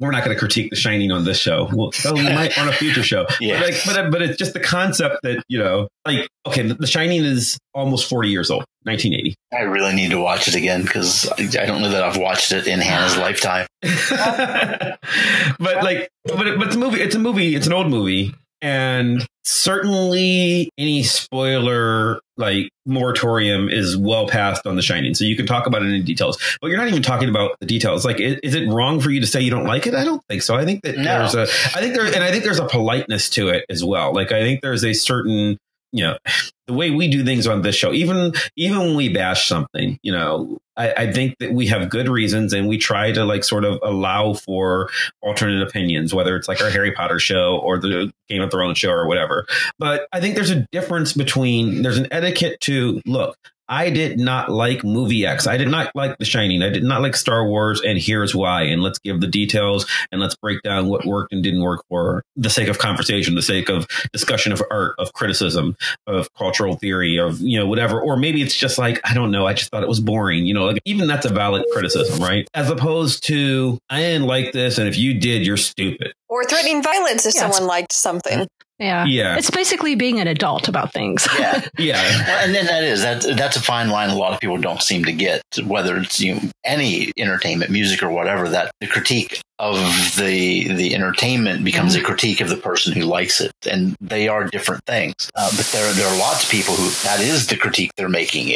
we're not going to critique The Shining on this show. Well, <laughs> oh, we might on a future show. Yeah. But, like, but but it's just the concept that you know, like, okay, The Shining is almost 40 years old, 1980. I really need to watch it again because I, I don't know that I've watched it in Hannah's <laughs> lifetime. but like, but but it's a movie. It's a movie. It's an old movie. And certainly any spoiler like moratorium is well past on The Shining, so you can talk about it in details. But you're not even talking about the details. Like, is, is it wrong for you to say you don't like it? I don't think so. I think that No. there's a, I think there, and I think there's a politeness to it as well. Like, I think there's a certain, you know, <sighs> the way we do things on this show, even even when we bash something, you know, I, I think that we have good reasons and we try to like sort of allow for alternate opinions, whether it's like our Harry Potter show or the Game of Thrones show or whatever. But I think there's a difference between there's an etiquette to look. I did not like movie X. I did not like The Shining. I did not like Star Wars, and here's why. And let's give the details and let's break down what worked and didn't work for the sake of conversation, the sake of discussion of art, of criticism, of cultural theory, of you know whatever. Or maybe it's just like I don't know. I just thought it was boring. You know, like even that's a valid criticism, right? As opposed to I didn't like this, and if you did, you're stupid. Or threatening violence if Yeah, someone liked something. Yeah. Yeah. It's basically being an adult about things. Yeah. <laughs> Yeah. Well, and then that is that that's a fine line a lot of people don't seem to get whether it's you know, any entertainment music or whatever that the critique of the the entertainment becomes a critique of the person who likes it and they are different things uh, but there there are lots of people who that is the critique they're making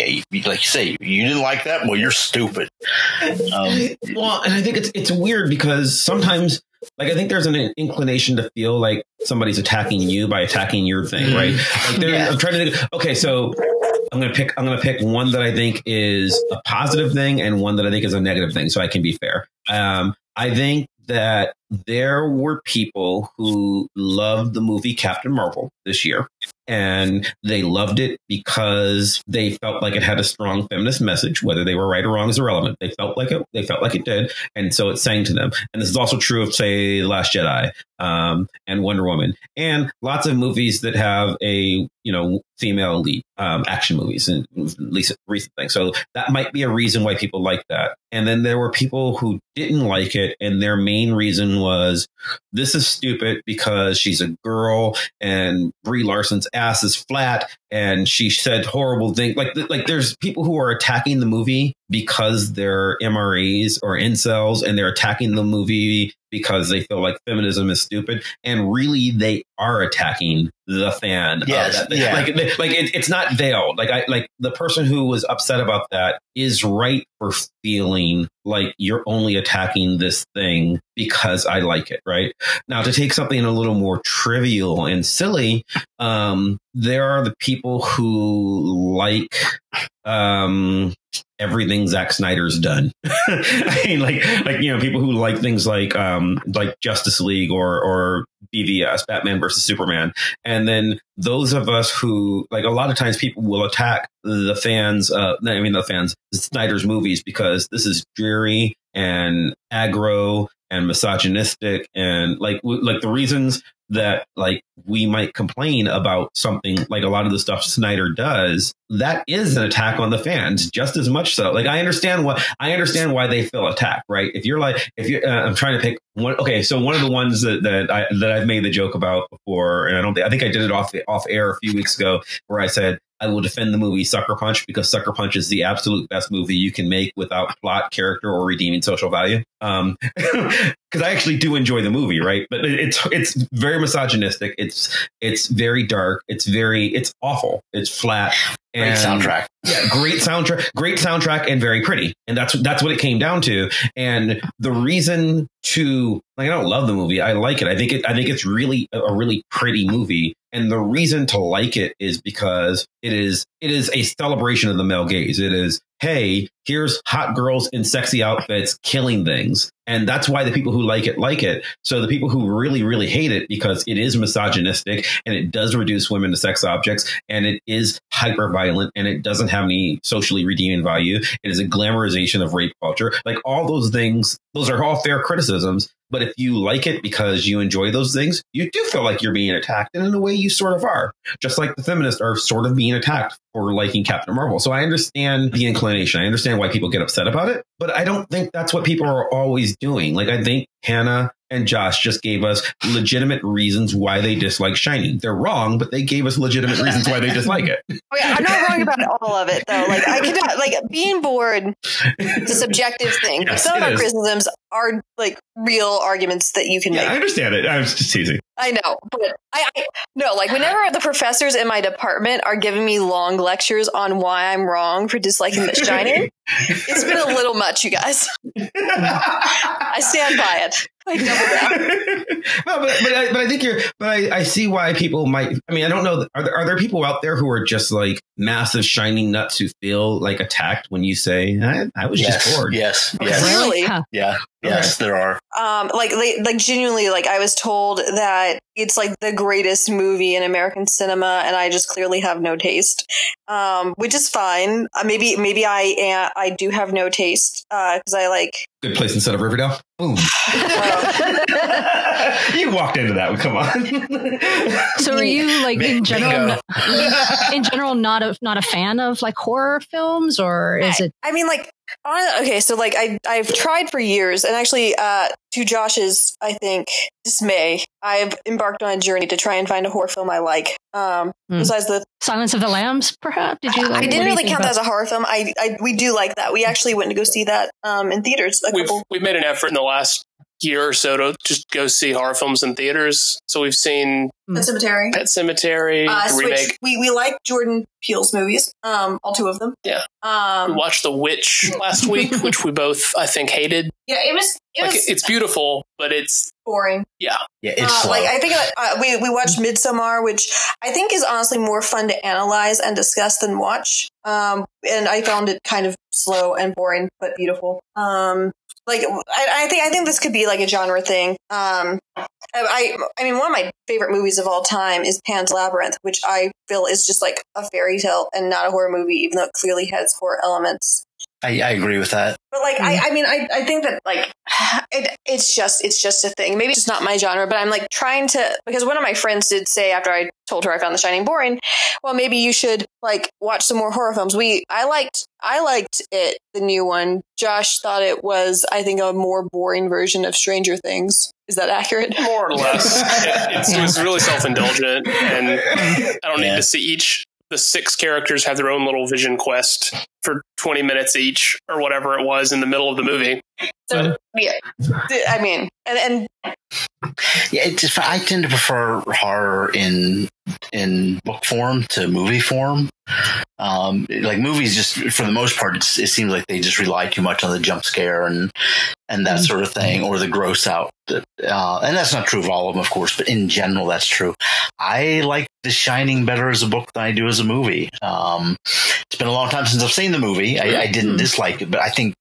like you say you didn't like that well you're stupid um, well, and I think it's it's weird because sometimes, like, I think there's an inclination to feel like somebody's attacking you by attacking your thing, right? Like, they're- Yeah. I'm trying to. think, Okay, so I'm gonna pick. I'm gonna pick one that I think is a positive thing and one that I think is a negative thing, so I can be fair. Um, I think that there were people who loved the movie Captain Marvel this year and they loved it because they felt like it had a strong feminist message whether they were right or wrong is irrelevant. They felt like it they felt like it did and so it sang to them. And this is also true of say The last jedi um, and wonder woman and lots of movies that have a you know female lead um, action movies and least recent things. So that might be a reason why people like that. And then there were people who didn't like it and their main reason was this is stupid because she's a girl and Brie Larson's ass is flat and she said horrible things. Like, like there's people who are attacking the movie because they're MRAs or incels and they're attacking the movie because they feel like feminism is stupid. And really they are attacking the fan. of Yes, that. yeah. Like, like it, it's not veiled. Like I, like the person who was upset about that is right for feeling like you're only attacking this thing because I like it, right? Now, to take something a little more trivial and silly, um, there are the people who like um, everything Zack Snyder's done. <laughs> I mean, like, like you know, people who like things like um, like Justice League or or BVS, Batman versus Superman, and then those of us who like a lot of times people will attack the fans. Uh, I mean, the fans Snyder's movies because this is dreary and aggro and misogynistic and like like the reasons that like we might complain about something like a lot of the stuff Snyder does that is an attack on the fans just as much so. Like I understand what I understand why they feel attacked right? If you're like if you're uh, I'm trying to pick one okay so one of the ones that that I that I've made the joke about before and I don't think I think I did it off the, off air a few weeks ago where I said I will defend the movie Sucker Punch because Sucker Punch is the absolute best movie you can make without plot, character, or redeeming social value. Um, <laughs> because I actually do enjoy the movie, right? But it- it's it's very misogynistic. It's it's very dark. It's very it's awful. It's flat. Great and- soundtrack <laughs> yeah, great soundtrack, great soundtrack, and very pretty. And that's that's what it came down to. And the reason to like, I don't love the movie. I like it. I think it. I think it's really a a really pretty movie. And the reason to like it is because it is it is a celebration of the male gaze. It is hey, here's hot girls in sexy outfits killing things. And that's why the people who like it like it. So the people who really, really hate it because it is misogynistic and it does reduce women to sex objects and it is hyper violent and it doesn't have any socially redeeming value. It is a glamorization of rape culture. Like all those things, those are all fair criticisms. But if you like it because you enjoy those things, you do feel like you're being attacked. And in a way, you sort of are. Just like the feminists are sort of being attacked for liking Captain Marvel. So I understand the inclination. I understand why people get upset about it. But I don't think that's what people are always doing. Like, I think Hannah and Josh just gave us legitimate reasons why they dislike Shining. They're wrong, but they gave us legitimate reasons why they dislike it. <laughs> Oh, okay, I'm not wrong about all of it though. Like I could not like being bored is a subjective thing. Yes, Some of our is. criticisms are like real arguments that you can Yeah, I understand it. I was just teasing. I know, but I, I no like whenever the professors in my department are giving me long lectures on why I'm wrong for disliking The Shining, it's been a little much, you guys. <laughs> I stand by it. I double down. <laughs> no, but but I, but I think you're. But I, I see why people might. I mean, I don't know. Are there, are there people out there who are just like massive shining nuts who feel like attacked when you say I, I was yes, just bored? yes, yes, Really? Huh. yeah, yes. There are. um like like like genuinely like i was told that it's like the greatest movie in american cinema and i just clearly have no taste um which is fine uh, maybe maybe i am, i do have no taste uh because i like Good place instead of Riverdale. Boom. uh, <laughs> <laughs> you walked into that one. Come on. <laughs> So are you like in general in general not a not a fan of like horror films or is it i mean like on, okay so like i i've tried for years and actually uh to josh's i think dismay i've embarked on a journey to try and find a horror film i like um Hmm. besides the Silence of the Lambs perhaps? Did you like I didn't really think count that as a horror film. I, I we do like that. We actually went to go see that um, in theaters. A We've couple. we've made an effort in the last year or so to just go see horror films in theaters. So we've seen The Cemetery. Pet Sematary, Uh, the remake. We we like Jordan Peele's movies. Um, all two of them. Yeah. um, We watched The Witch last week, <laughs> which we both I think hated. Yeah. It was. It Like was it's beautiful, but it's boring. Yeah, yeah, it's Uh, slow. like I think uh, we we watched Midsommar, which I think is honestly more fun to analyze and discuss than watch. Um, and I found it kind of slow and boring, but beautiful. Um, like I, I think I think this could be like a genre thing. Um, I I mean one of my favorite movies of all time is Pan's Labyrinth, which I feel is just like a fairy tale and not a horror movie, even though it clearly has horror elements. I, I agree with that. But like, I, mm. I mean, I, I think that like, <sighs> it, it's just, it's just a thing. Maybe it's not my genre, but I'm like trying to, because one of my friends did say after I told her I found The Shining boring, well, maybe you should like watch some more horror films. We, I liked, I liked it, the new one. Josh thought it was, I think, a more boring version of Stranger Things. Is that accurate? <laughs> more or less. <laughs> It, it's, it was really self indulgent, and I don't Yeah. need to see each. The six characters have their own little vision quest for 20 minutes each, or whatever it was in the middle of the movie. So, yeah. I mean, and, and Yeah, it's just, I tend to prefer horror in in book form to movie form. Um, like movies, just for the most part, it's, it seems like they just rely too much on the jump scare and and that sort of thing, or the gross out. Uh, and that's not true of all of them, of course, but in general, that's true. I like The Shining better as a book than I do as a movie. Um, it's been a long time since I've seen the movie. I, I didn't hmm. dislike it, but I think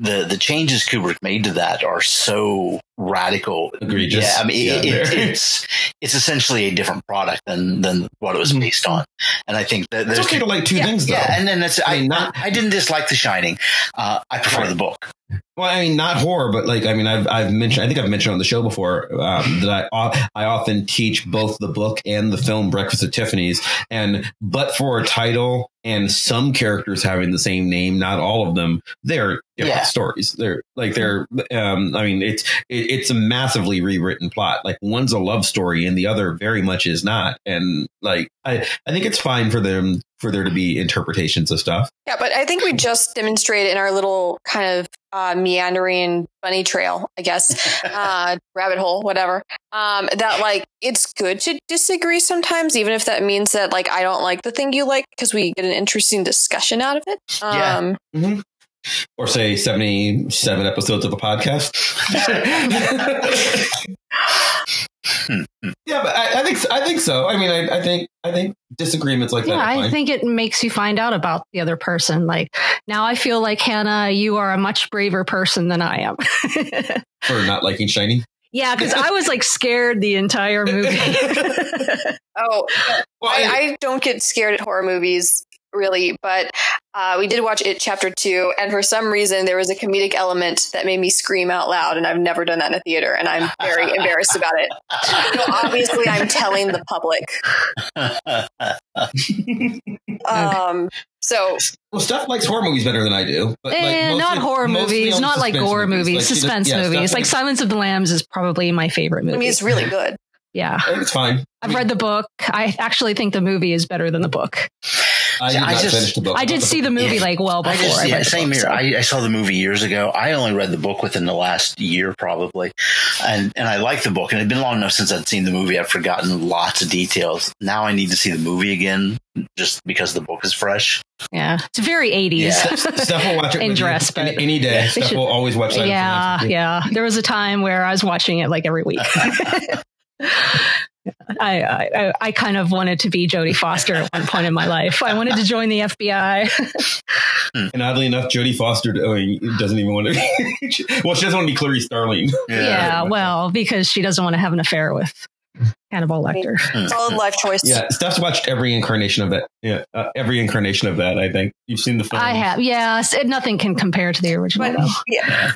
the the changes Kubrick made to that are so radical. Egregious. Yeah, I mean, Yeah, it, it, it's it's essentially a different product than than what it was based on. And I think that It's there's okay to like two yeah, things though. yeah, and then that's I I, mean, not- I didn't dislike The Shining. Uh, I prefer Right. the book. Well, I mean, not horror, but like, I mean, I've, I've mentioned, I think I've mentioned on the show before um, that I, I often teach both the book and the film Breakfast at Tiffany's. And, but for a title and some characters having the same name, not all of them, they're different Yeah. stories. They're like, they're, um, I mean, it's, it, it's a massively rewritten plot. Like one's a love story and the other very much is not. And like, I, I think it's fine for them, for there to be interpretations of stuff. Yeah, but I think we just demonstrated in our little kind of uh, meandering bunny trail, I guess, <laughs> uh, rabbit hole, whatever, um, that like it's good to disagree sometimes, even if that means that like I don't like the thing you like, because we get an interesting discussion out of it. Yeah. Um, Or say 77 episodes of a podcast. Hmm, hmm. <laughs> yeah, but I, I think I think so. I mean, I, I think I think disagreements like Yeah, that. Are I think it makes you find out about the other person. Like now I feel like Hannah, you are a much braver person than I am. <laughs> for not liking shiny. yeah, because I was like scared the entire movie. <laughs> oh, Well, I, I don't get scared at horror movies really, but uh, we did watch it chapter two, and for some reason there was a comedic element that made me scream out loud, and I've never done that in a theater, and I'm very <laughs> embarrassed about it. So obviously, I'm telling the public. <laughs> Um, so well, Steph likes horror movies better than I do. But like, Eh, mostly- not horror movies, not like gore movies, Like, she does- suspense yeah, Steph movies. Like likes- Silence of the Lambs is probably my favorite movie. I mean, it's really good. yeah. It's fine. I've read the book. I actually think the movie is better than the book. I did I just- finish the book. I did see the movie Yeah. like well I before. just, I yeah, same book, here. so. I, I saw the movie years ago. I only read the book within the last year, probably, and and I liked the book. And it'd been long enough since I'd seen the movie. I've forgotten lots of details. Now I need to see the movie again, just because the book is fresh. yeah, it's very 80s. Yeah. <laughs> Steph will watch it In with you dress, any, but- any day. They Steph should- will always watch that. yeah, yeah. There was a time where I was watching it like every week. <laughs> <laughs> I, I I kind of wanted to be Jodie Foster at one point in my life. I wanted to join the FBI. Hmm. And oddly enough, Jodie Foster oh, doesn't even want to. Be, <laughs> well, she doesn't want to be Clarice Starling. yeah, well, because she doesn't want to have an affair with Hannibal Lecter. <laughs> Solid life choice. Yeah, Steph's watched every incarnation of that. Yeah, uh, every incarnation of that. I think you've seen the film. I have, yes. It, nothing can compare to the original. But yeah,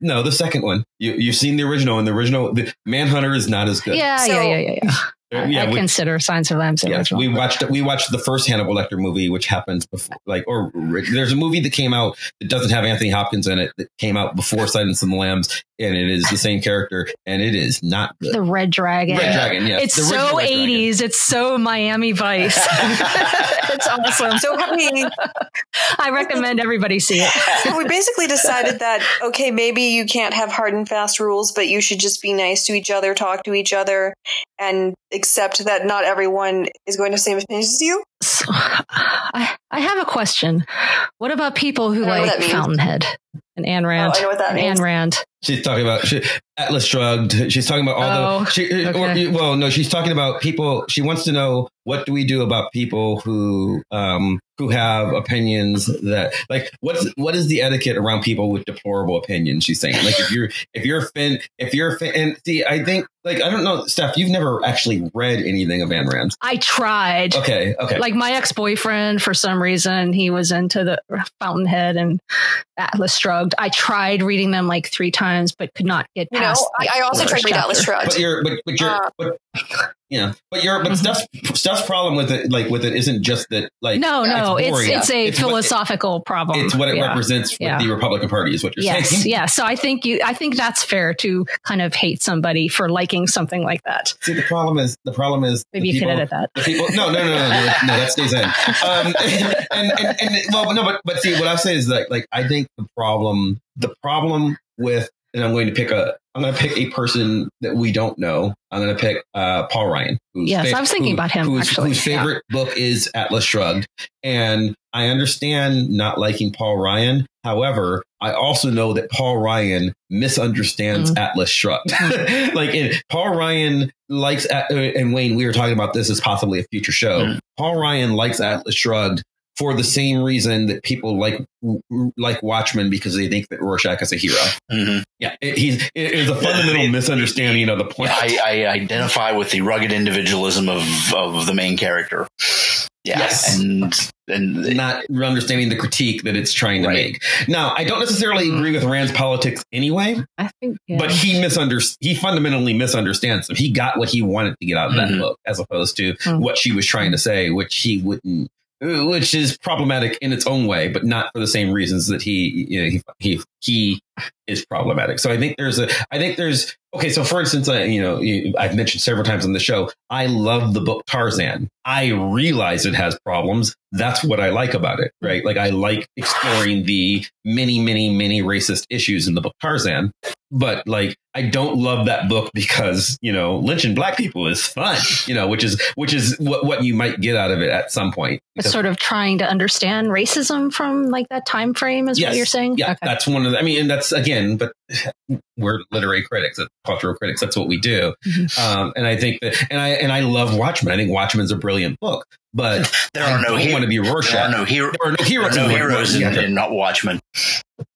No, the second one. You you've seen the original, and the original, the Manhunter is not as good. Yeah, So- yeah, yeah, yeah, yeah. Uh, I, yeah. I we, consider Silence of Lambs the yes, original. we watched we watched the first Hannibal Lecter movie, which happens before, like, or there's a movie that came out that doesn't have Anthony Hopkins in it that came out before Silence of the Lambs, and it is the same character, and it is not good. the Red Dragon. Red Dragon, yes, It's so Red Dragon. 80s. It's so Miami Vice. <laughs> it's awesome. so happy. I recommend everybody see it. <laughs> we basically decided that okay, maybe you can't have hard and fast rules, but you should just be nice to each other, talk to each other, and accept that not everyone is going to have the same opinions as you. So, I, I have a question. What about people who I don't know what like. Fountainhead and Anne Rand? Oh, I know what that and means. Ayn Rand. She's talking about she, Atlas shrugged. She's talking about all Oh, the. She, uh, okay. or, well, no, she's talking about people. She wants to know what do we do about people who um who have opinions that like what's what is the etiquette around people with deplorable opinions? She's saying like if you're if you're offend if you're offend, and see I think like I don't know Steph you've never actually read anything of Ayn Rand. I tried. Okay, okay. Like my ex boyfriend, for some reason, he was into the Fountainhead and Atlas Shrugged. I tried reading them like three times, but could not get You know, past. I, I also tried first to read Atlas. Shrugged. but you're but but you're Uh, but <laughs> yeah but you're but Mhm. Steph's Steph's problem with it like with it isn't just that like No, no, it's boring. it's a It's philosophical problem. It's what it Yeah. represents Yeah. the Republican Party, is what you're Yes, saying. yeah. So I think you, I think that's fair to kind of hate somebody for liking something like that. See, the problem is the problem is the Maybe you people, could edit that. The people, no, no, no, no, no, no, that stays in. Um, <laughs> and, and, and, well, no, but but see, what I'm saying is that like I think the problem, the problem with, and I'm going to pick a, I'm going to pick a person that we don't know. I'm going to pick uh, Paul Ryan. Who's Yes, I was thinking about him, Whose, actually. whose favorite book is Atlas Shrugged, and I understand not liking Paul Ryan. However, I also know that Paul Ryan misunderstands Mm. Atlas Shrugged. <laughs> like, and Paul Ryan likes, At- uh, and Wayne, we were talking about this as possibly a future show. Mm. Paul Ryan likes Atlas Shrugged for the same reason that people like like Watchmen because they think that Rorschach is a hero. Mhm. Yeah, it, he's it is a fundamental <laughs> misunderstanding of the point. I, I identify with the rugged individualism of, of the main character. Yeah, Yes. and and not understanding the critique that it's trying to Right. make. Now, I don't necessarily agree with Rand's politics anyway, I think, yeah. but he misunderstands. He fundamentally misunderstands them. He got what he wanted to get out of that Mhm. book, as opposed to Mm. what she was trying to say, which he wouldn't. Which is problematic in its own way, but not for the same reasons that he, you know, he, he, he is problematic. So I think there's a, I think there's, okay. So for instance, I, you know, I've mentioned several times on the show, I love the book Tarzan. I realize it has problems. That's what I like about it, right? Like I like exploring the many, many, many racist issues in the book Tarzan. But like, I don't love that book because, you know, lynching black people is fun, you know, which is, which is what, what you might get out of it at some point. It's sort of trying to understand racism from like that time frame is Yes. what you're saying. Yeah, Okay. that's one of the, I mean, and that's again, but we're literary critics, cultural critics. That's what we do. Mhm. Um, and I think that, and I, and I love Watchmen. I think Watchmen's a brilliant book, but <laughs> there I are no don't heroes. want to be There are no hero. There are no There heroes. are no in heroes in, in not Watchmen.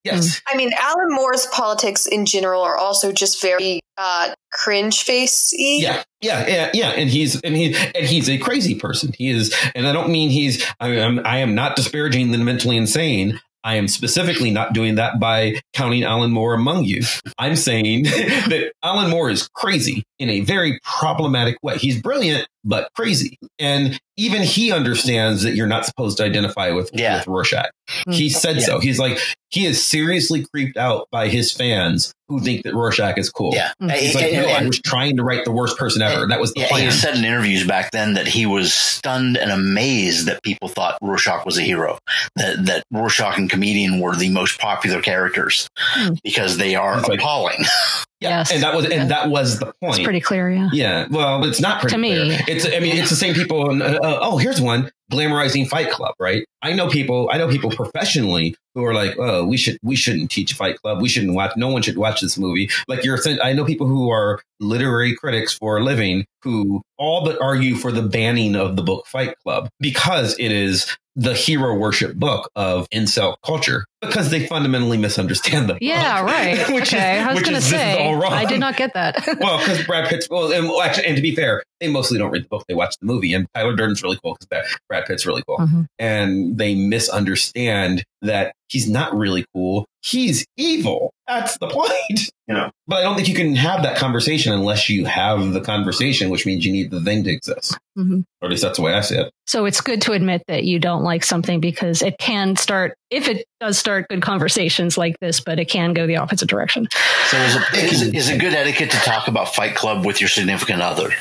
Yes. I mean, Alan Moore's politics in general are also just very uh, cringe facey. Yeah, yeah, yeah, yeah, and he's and he and he's a crazy person. He is, and I don't mean he's. I am. I am not disparaging the mentally insane. I am specifically not doing that by counting Alan Moore among you. I'm saying <laughs> that Alan Moore is crazy in a very problematic way. He's brilliant, but crazy. And even he understands that you're not supposed to identify with, Yeah. with Rorschach. He Mm. said so. He's like, he is seriously creeped out by his fans who think that Rorschach is cool. Yeah. Mm. He's like, And- no, I was trying to write the worst person ever. That was the Yeah, he plan. has said in interviews back then that he was stunned and amazed that people thought Rorschach was a hero. That that Rorschach and comedian were the most popular characters Hmm. because they are It's like- appalling. <laughs> Yeah, Yes. and that was and that was the point. It's pretty clear, yeah. Yeah, well, it's not pretty To me. clear. It's I mean, it's the same people. Uh, uh, oh, here's one glamorizing Fight Club, right? I know people. I know people professionally who are like, oh, we should we shouldn't teach Fight Club. We shouldn't watch. No one should watch this movie. Like you're. I know people who are literary critics for a living who all but argue for the banning of the book Fight Club because it is the hero worship book of incel culture because they fundamentally misunderstand the book. Yeah, right. <laughs> Which is- okay. I was going to is- is say. I did not get that. well, because Brad Pitt's well, and well, actually, and to be fair, they mostly don't read the book; they watch the movie. And Tyler Durden's really cool because Brad Pitt's really cool, Mhm. and they misunderstand that he's not really cool; he's evil. That's the point, <laughs> you know. But I don't think you can have that conversation unless you have the conversation, which means you need the thing to exist. Mhm. Or at least that's the way I see it. So it's good to admit that you don't like something because it can start, if it does start good conversations like this, but it can go the opposite direction. So is it, is, it, is it <laughs> good etiquette to talk about Fight Club with your significant other?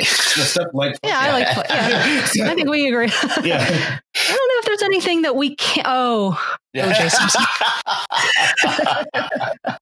Stuff like Yeah, I like, <laughs> yeah. I think we agree. yeah. <laughs> I don't know if there's anything that we can't. Oh, O.J. Oh, Simpson. <laughs>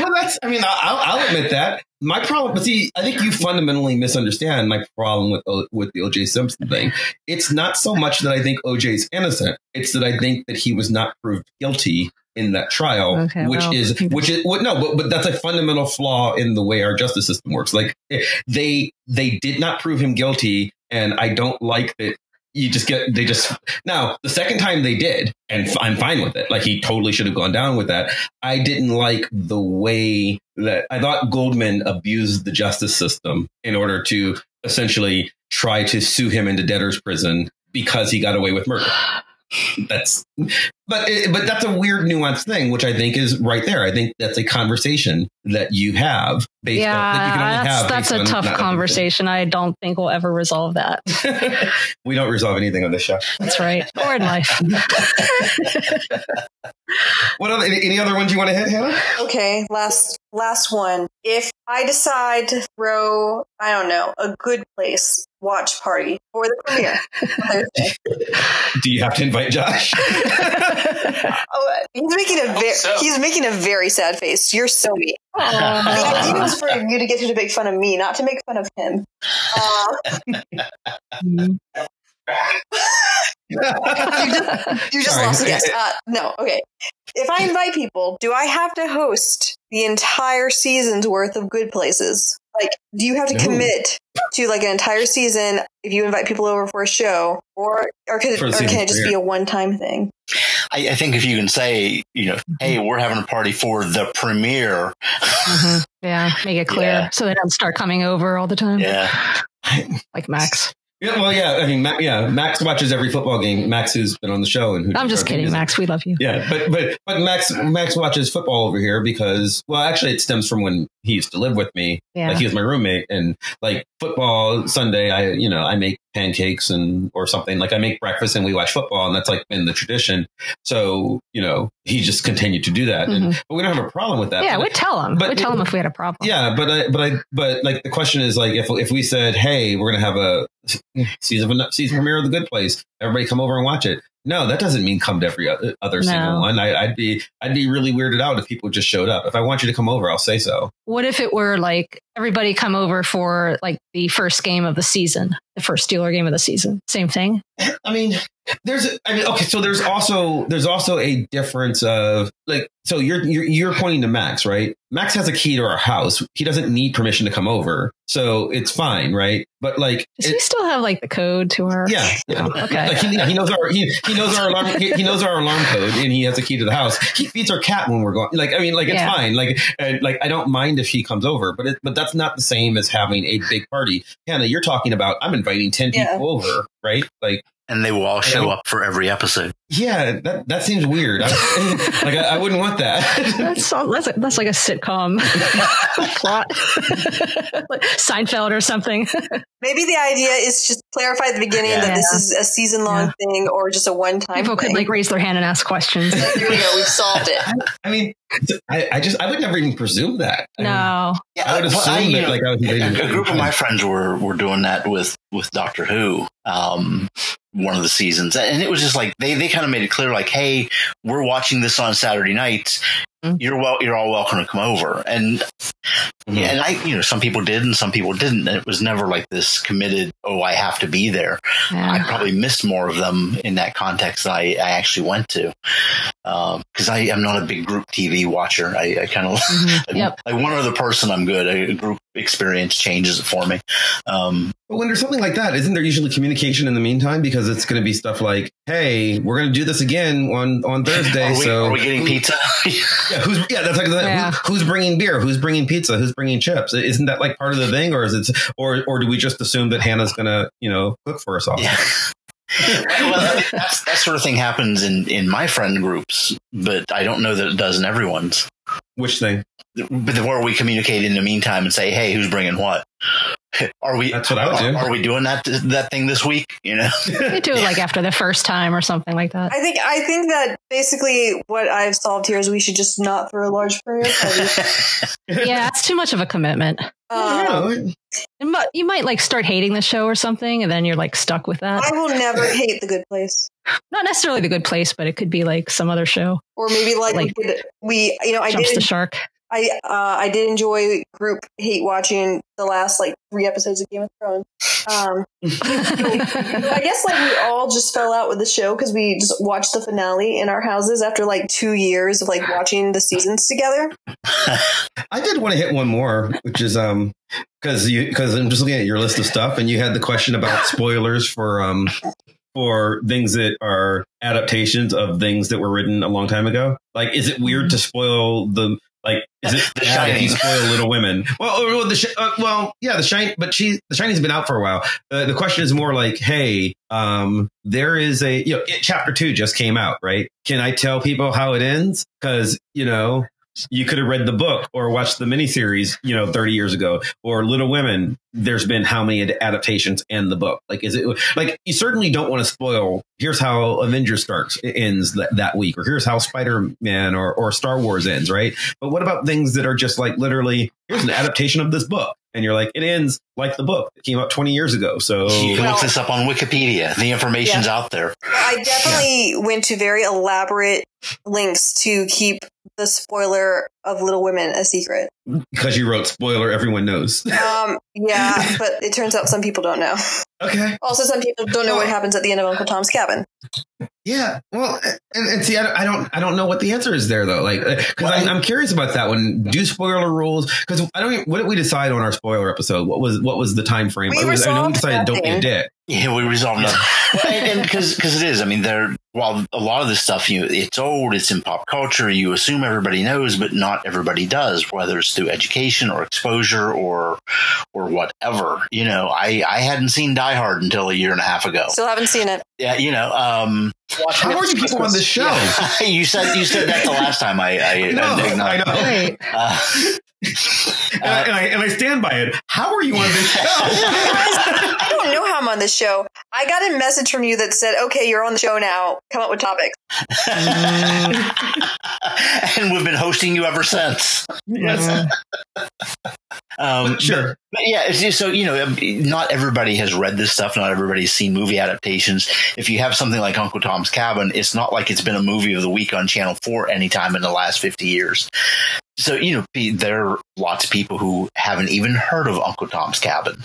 well, that's. I mean, I'll, I'll admit that my problem. But see, I think you fundamentally misunderstand my problem with O- with the O.J. Simpson thing. It's not so much that I think OJ is innocent. It's that I think that he was not proved guilty in that trial, Okay, which well, is which is what no, but but that's a fundamental flaw in the way our justice system works. Like eh, they they did not prove him guilty, and I don't like that. You just get they just now the second time they did, and f- I'm fine with it. Like he totally should have gone down with that. I didn't like the way that I thought Goldman abused the justice system in order to essentially try to sue him into debtor's prison because he got away with murder. <gasps> That's but it, but that's a weird nuanced thing, which I think is right there. I think that's a conversation that you have based on that you can only Yeah, have. that's, that's a tough conversation. I don't think we'll ever resolve that. <laughs> we don't resolve anything on this show. That's right. Or in life. <laughs> <laughs> What other, any, any other ones you want to hit, Hannah? Okay, last last one. If I decide to throw, I don't know, a good place watch party for the premiere Thursday. <laughs> Do you have to invite Josh? <laughs> Oh, he's making a very so. he's making a very sad face. You're so mean. The idea was for you to get you to make fun of me, not to make fun of him. <laughs> Uh, you just, you just lost a guess. Uh, no, okay. If I invite people, do I have to host the entire season's worth of good places? Like, do you have to No. commit to like an entire season if you invite people over for a show, or or can, For or the can it just premiere. be a one time thing? I, I think if you can say, you know, hey, we're having a party for the premiere. Mhm. Yeah, make it clear Yeah. so they don't start coming over all the time. Yeah. Like Max. Yeah, well, yeah. I mean, Ma- yeah. Max watches every football game. Max, who's been on the show, and who I'm just kidding, Max. We love you. Yeah, but but but Max Max watches football over here because well, actually, it stems from when he used to live with me. Yeah. Like he was my roommate, and like football Sunday, I you know I make pancakes and or something like I make breakfast and we watch football, and that's like been the tradition. So you know he just continued to do that, and mm-hmm. but we don't have a problem with that. yeah, we'd tell him. but- we'd tell him if we had a problem. yeah, but I, but I, but like the question is like if if we said, hey, we're gonna have a season season premiere of The Good Place, everybody come over and watch it. No, that doesn't mean come to every other, other No. single one. I, I'd be I'd be really weirded out if people just showed up. If I want you to come over, I'll say so. What if it were like everybody come over for like the first game of the season, the first Steeler game of the season? Same thing. I mean, there's, I mean, okay, so there's also there's also a difference of like, so you're you're you're pointing to Max, right? Max has a key to our house. He doesn't need permission to come over, so it's fine, right? But like, Does it- he still have like the code to our? Yeah. yeah. Oh, okay. Like he, he knows our he, he knows our alarm he, he knows our alarm code and he has a key to the house. He feeds our cat when we're going. Like I mean, like it's Yeah. fine. Like and, like I don't mind if he comes over, but it, but that's not the same as having a big party. Hannah, you're talking about I'm inviting ten Yeah. people over, right? Like and they will all show up for every episode. Yeah, that that seems weird. I, <laughs> like I, I wouldn't want that. That's so, that's, like, that's like a sitcom <laughs> plot, like Seinfeld or something. Maybe the idea is just clarify at the beginning Yeah. that this is a season long Yeah. thing or just a one time People thing. could like raise their hand and ask questions. there we go. We've solved it. I mean, I, I just I would never even presume that. I mean, No, I would well, assume that know, like I was invading a, a group of my friends were were doing that with with Doctor Who. Um, one of the seasons, and it was just like they they kind of made it clear, like, hey, we're watching this on Saturday nights. Mm. You're well, you're all welcome to come over, and Mhm. and I, you know, some people did and some people didn't, and it was never like this committed. Oh, I have to be there. I probably missed more of them in that context than I, I actually went to, because I am not a big group TV watcher. I, I kind of <laughs> Mhm. like, Yep. like one other person, I'm good. A group experience changes it for me. Um, But when there's something like that, isn't there usually communication in the meantime? Because it's going to be stuff like, "Hey, we're going to do this again on on <laughs> Thursday." are, we, so are we getting pizza? <laughs> Yeah, who's yeah, that's like that. Yeah. Who, who's bringing beer? Who's bringing pizza? Who's bringing chips? Isn't that like part of the thing, or is it, or or do we just assume that Hannah's gonna you know cook for us all? yeah. <laughs> well, that's, that sort of thing happens in, in my friend groups, but I don't know that it does in everyone's. Which thing? But where we communicate in the meantime and say, "Hey, who's bringing what?" <laughs> Are we? That's what I would do. Are, are we doing that that thing this week? You know, <laughs> They do it like after the first time or something like that. I think I think that basically what I've solved here is we should just not throw a large prayer party. <laughs> Yeah, it's too much of a commitment. You Um, It mu- You might like start hating the show or something, and then you're like stuck with that. I will never hate the good place. Not necessarily the good place, but it could be like some other show. Or maybe like, Like- we, could, we you know I Jumps the shark. I uh, I did enjoy group hate watching the last like three episodes of Game of Thrones. Um, <laughs> I guess like we all just fell out with the show because we just watched the finale in our houses after like two years of like watching the seasons together. <laughs> I did want to hit one more, which is um because you because I'm just looking at your list of stuff, and you had the question about spoilers for um for things that are adaptations of things that were written a long time ago. Like, is it weird to spoil the like? Is it The <laughs> bad Shining. spoil Little Women? <laughs> Well, well, the sh- uh, well, yeah, the shine, but she the Shining's been out for a while. Uh, the question is more like, hey, um, there is a you know, it, chapter two just came out, right? Can I tell people how it ends? Because you know, you could have read the book or watched the miniseries, you know, 30 years ago, or Little Women. There's been how many adaptations and the book? Like, is it like you certainly don't want to spoil? Here's how Avengers starts ends that, that week, or here's how Spider Man or, or Star Wars ends, right? But what about things that are just like literally here's an adaptation of this book, and you're like, it ends like the book that came out 20 years ago. So <laughs> you can Well- look this up on Wikipedia. The information's out there. I definitely went to very elaborate links to keep the spoiler of Little Women a secret. because you wrote spoiler, everyone knows. <laughs> Um, yeah, but it turns out some people don't know. okay. Also, some people don't know what happens at the end of Uncle Tom's Cabin. Yeah, well, and, and see, I don't, I don't, I don't know what the answer is there though. Like, because I'm, I'm curious about that one. Do spoiler rules? Because I don't. Even, what did we decide on our spoiler episode? What was what was the time frame? We I, was, I know we decided don't be a dick. Yeah, we resolved that. <laughs> Well, and because because it is. I mean, there. While a lot of this stuff, you it's old, it's in pop culture. You assume everybody knows, but not everybody does. Whether it's through education or exposure or or whatever. You know, I I hadn't seen Die Hard until a year and a half ago. Still haven't seen it. Yeah, you know. Um, How are you people on this show? yeah. <laughs> you said you said that the last time I I, No, I know. Right. Uh, <laughs> and, I, and I and I stand by it. How are you on this show? <laughs> I don't know how I'm on this show. I got a message from you that said, "Okay, you're on the show now. Come up with topics." <laughs> and we've been hosting you ever since. yes, Um, sure. But yeah, so you know, um, not everybody has read this stuff. Not everybody's seen movie adaptations. If you have something like Uncle Tom's Cabin, it's not like it's been a movie of the week on Channel Four anytime in the last fifty years. So you know, there are lots of people who haven't even heard of Uncle Tom's Cabin.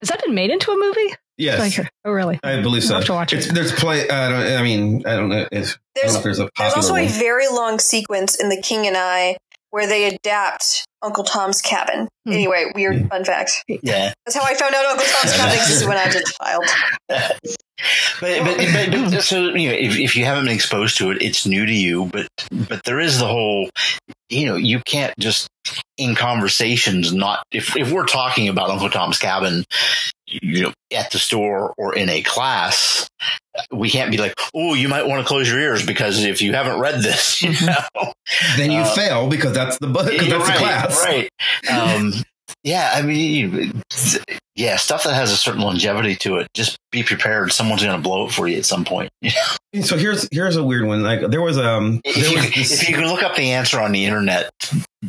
Has that been made into a movie? Yes, Like, oh, really? I believe so. I'll have to watch it. It's, there's play. I don't. I mean, I don't know. If, There's know if there's a there's popular also a very long sequence in The King and I where they adapt Uncle Tom's Cabin. Hmm. Anyway, weird Hmm. fun fact. Yeah, That's how I found out Uncle Tom's <laughs> Cabin existed when I was a child. <laughs> but, but, but, but so you know, if, if you haven't been exposed to it, it's new to you. But but there is the whole, you know, you can't just in conversations not if if we're talking about Uncle Tom's Cabin, you know, at the store or in a class, we can't be like, oh, you might want to close your ears because if you haven't read this, you know, Then you Uh, fail because that's the book. That's the class. right? Um, yeah, I mean, yeah, stuff that has a certain longevity to it. Just be prepared; someone's going to blow it for you at some point. <laughs> So here's here's a weird one. Like there was um If there you, was this, if you can look up the answer on the internet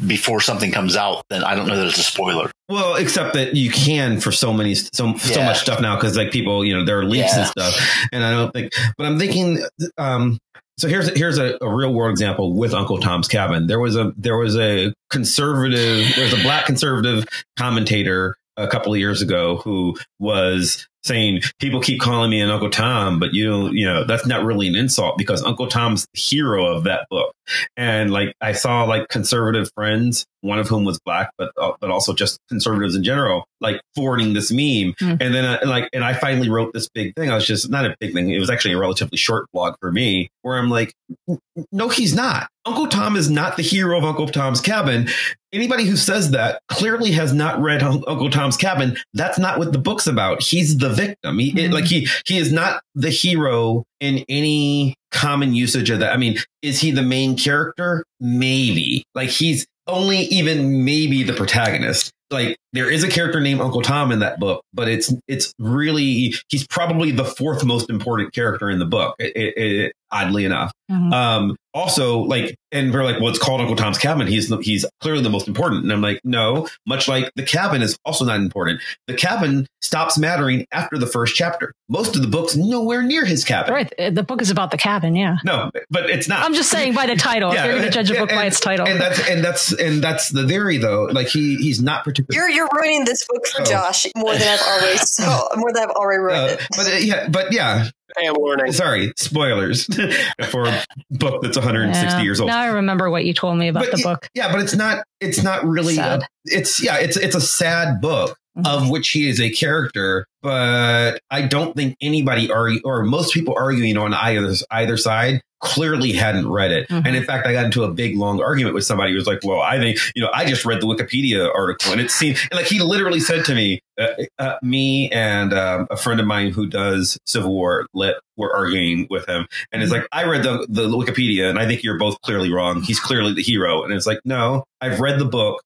before something comes out, then I don't know that it's a spoiler. well, except that you can for so many so so much stuff now because like people you know there are leaks and stuff, and I don't think. But I'm thinking um. So here's here's a, a real world example with Uncle Tom's Cabin. There was a there was a conservative there was a black conservative commentator a couple of years ago who was saying people keep calling me an Uncle Tom, but you you know that's not really an insult because Uncle Tom's the hero of that book. And like I saw like conservative friends, one of whom was black, but uh, but also just conservatives in general, like forwarding this meme. Hmm. And then I, like and I finally wrote this big thing. I was just not a big thing. It was actually a relatively short blog for me, where I'm like, no, he's not. Uncle Tom is not the hero of Uncle Tom's Cabin. Anybody who says that clearly has not read Uncle Tom's Cabin. That's not what the book's about. He's the victim. He it- Mhm. like he he is not the hero in any common usage of that. I mean, is he the main character? Maybe. Like he's only even maybe the protagonist. Like there is a character named Uncle Tom in that book, but it's it's really he's probably the fourth most important character in the book. It, it, it, oddly enough. Mhm. Um, also, like, and we're like, well, it's called Uncle Tom's Cabin. He's the, he's clearly the most important. And I'm like, no. Much like the cabin is also not important. The cabin stops mattering after the first chapter. Most of the book's nowhere near his cabin. Right. uh, The book is about the cabin. Yeah. No, but it's not. I'm just saying by the title. if you're going to judge a book by its title. and that's and that's and that's the theory, though. Like he he's not particularly. You're you're ruining this book for Oh. Josh more than I've already <laughs> so more than I've already ruined Uh, it. but uh, yeah, but yeah. I am warning. Sorry, spoilers <laughs> for a book that's 160 Yeah. years old. Now I remember what you told me about But the y- book. Yeah, but it's not. It's not really. Sad. it's yeah. It's it's a sad book Mhm. of which he is a character, but I don't think anybody argue or most people arguing on either either side clearly hadn't read it. Mhm. And in fact, I got into a big long argument with somebody who was like, "Well, I think you know, I just read the Wikipedia article, and it seemed and like he literally said to me, uh, uh, me and um, a friend of mine who does Civil War lit were arguing with him, and it's like, I read the the Wikipedia, and I think you're both clearly wrong. He's clearly the hero, and it's like, no, I've read the book.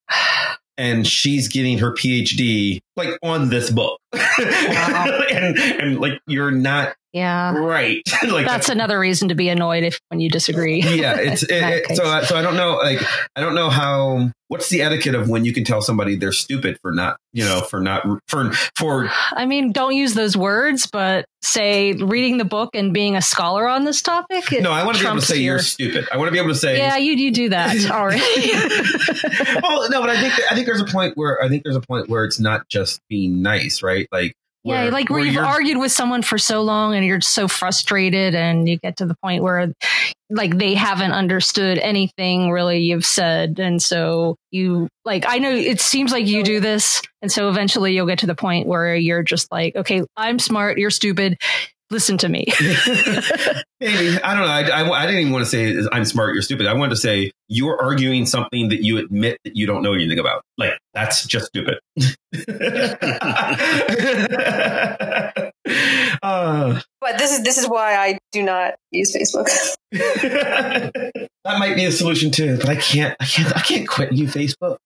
And she's getting her PhD like on this book, <laughs> and, and like you're not Yeah. right. <laughs> like That's uh, another reason to be annoyed if when you disagree. yeah <laughs> it's it, it- so I- so i don't know like i don't know how what's the etiquette of when you can tell somebody they're stupid for not you know for not for for I mean, don't use those words, but say reading the book and being a scholar on this topic. no i want to be able to say your- you're stupid i want to be able to say Yeah, you you do that <laughs> already. well no but i think i think there's a point where i think there's a point where it's not just being nice right like yeah, like where, you've argued with someone for so long and you're so frustrated and you get to the point where like they haven't understood anything really you've said and so you like I know it seems like you do this and so eventually you'll get to the point where you're just like okay, I'm smart, you're stupid. Listen to me. <laughs> Maybe I don't know. I, I, I didn't even want to say I'm smart. You're stupid. I wanted to say you're arguing something that you admit that you don't know anything about. Like that's just stupid. <laughs> uh, But this is this is why I do not use Facebook. <laughs> that might be a solution too, but I can't. I can't. I can't quit you, Facebook.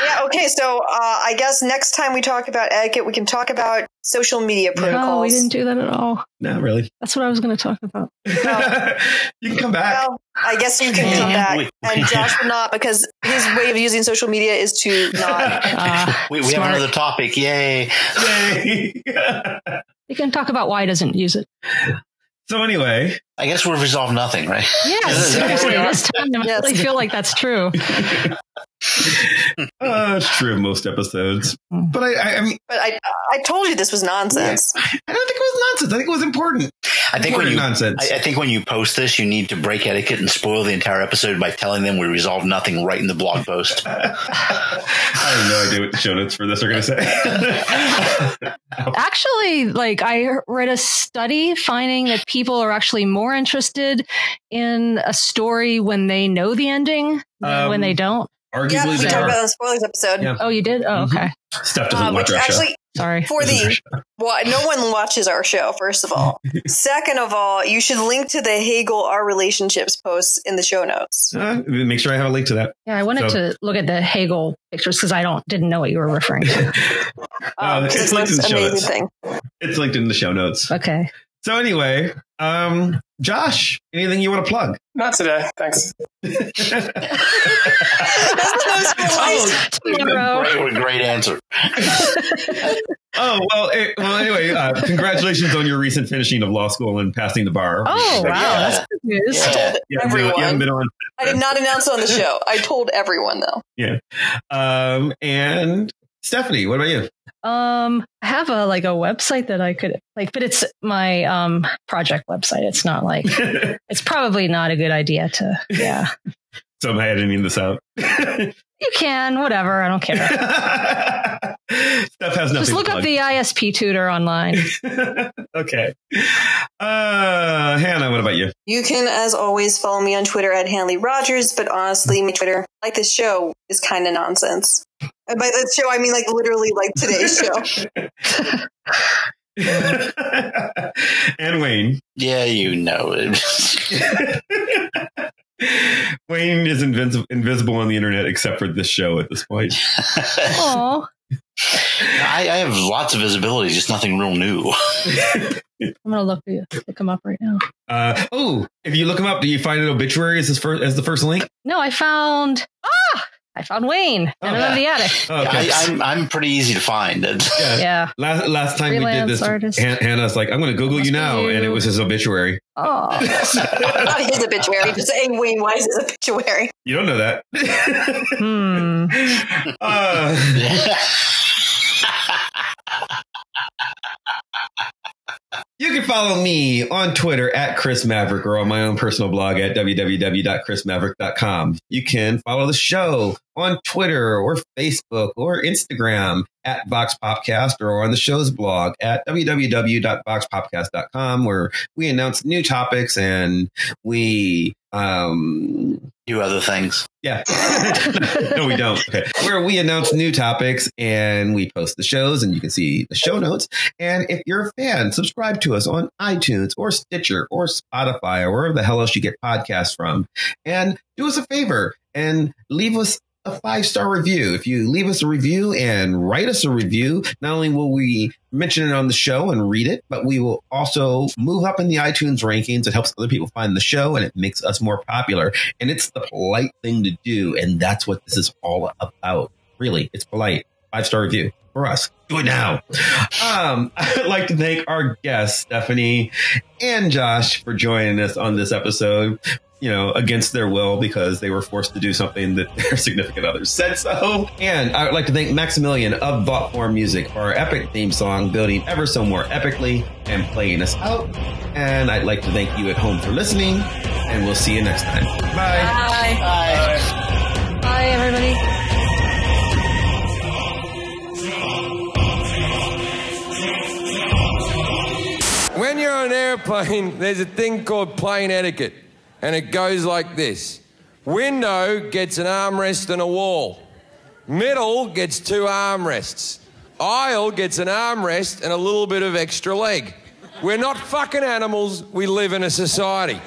Yeah, okay, so uh, I guess next time we talk about etiquette, we can talk about social media protocols. no, we didn't do that at all. Not really. That's what I was going to talk about. <laughs> you can come back. Well, I guess you can come Yeah. back, and Josh will not because his way of using social media is to <laughs> not. Uh, We, we have another topic. Yay. Yay. we can talk about why he doesn't use it. so anyway, I guess we've resolved nothing, right? Yes, seriously, <laughs> this time I Yes. really feel like that's true. <laughs> uh, it's true of most episodes, Mm. but I, I, I mean, But I, I told you this was nonsense. I don't think it was nonsense. I think it was important. I think when you nonsense. I, I think when you post this, you need to break etiquette and spoil the entire episode by telling them we resolved nothing right in the blog post. <laughs> I have no idea what the show notes for this are going to say. Actually, like I read a study finding that people are actually more interested in a story when they know the ending than Um, when they don't. arguably Yeah, we talked about the spoilers episode. Yeah. Oh, you did? Oh, Mhm. okay. Steph doesn't Uh, watch which our show. actually, Sorry. for This is our the well, no one watches our show. First of all, <laughs> second of all, you should link to the Hegel our relationships posts in the show notes. Uh, make sure I have a link to that. Yeah, I wanted So- to look at the Hegel pictures because I don't didn't know what you were referring to. Um, <laughs> Uh, it's it's linked in the show notes. thing. It's linked in the show notes. Okay. So anyway, um, Josh, anything you want to plug? Not today. Thanks. <laughs> oh, Tomorrow. Great, great answer. <laughs> oh well. eh, well, anyway, uh, congratulations on your recent finishing of law school and passing the bar. Oh, wow. Yeah. That's good news. Yeah. Told You haven't, been, you haven't everyone. been on. I did not announce on the show. I told everyone though. Yeah, um, and Stephanie, what about you? Um, I have a like a website that I could like, but it's my um project website. It's not like <laughs> it's probably not a good idea to. Yeah, <laughs> so I'm I editing this out? <laughs> you can whatever. I don't care. Steph has nothing. Just look up the ISP tutor online. okay. Uh, Hannah, what about you? You can, as always, follow me on Twitter at Hanley Rogers. But honestly, my Twitter, like this show, is kind of nonsense. And by this show, I mean like literally like today's show. <laughs> and Wayne. Yeah, you know it. <laughs> Wayne is invis- invisible on the internet except for this show at this point. <laughs> Oh, I, I have lots of visibility, just nothing real new. I'm gonna look for you, look him up right now. Uh, oh, if you look him up, do you find an obituary as, his first, as the first link? No, I found ah, I found Wayne Oh, and I'm in the attic. <laughs> Okay. I, I'm I'm pretty easy to find. <laughs> Yeah. Yeah. Last, last time we did this, artist. Han- Hannah's like, I'm going to Google you now. you. And it was his obituary. <laughs> Oh, not his obituary, just saying Wayne Wise's obituary. You don't know that. hmm. uh, You can follow me on Twitter at Chris Maverick or on my own personal blog at www.chrismaverick.com. You can follow the show on Twitter or Facebook or Instagram at VoxPopcast or on the show's blog at www.voxpopcast.com where we announce new topics and we um Do other things. yeah. <laughs> <laughs> no, we don't. <laughs> Okay. Where we announce new topics and we post the shows and you can see the show notes. And if you're a fan, subscribe to us on iTunes or Stitcher or Spotify or wherever the hell else you get podcasts from. And do us a favor and leave us a five star review. If you leave us a review and write us a review, not only will we mention it on the show and read it, but we will also move up in the iTunes rankings. It helps other people find the show and it makes us more popular. And it's the polite thing to do. And that's what this is all about. Really, it's polite. Five star review for us. Do it now. Um, <laughs> I'd like to thank our guests, Stephanie and Josh, for joining us on this episode. You know, against their will because they were forced to do something that <laughs> their significant others said so. And I would like to thank Maximilian of Thoughtform Music for our epic theme song, building ever so more epically and playing us out. And I'd like to thank you at home for listening, and we'll see you next time. Bye. Bye. Bye, everybody. When you're on an airplane, <laughs> there's a thing called plane etiquette, and it goes like this Window gets an armrest and a wall, middle gets two armrests, aisle gets an armrest and a little bit of extra leg. We're not fucking animals, we live in a society.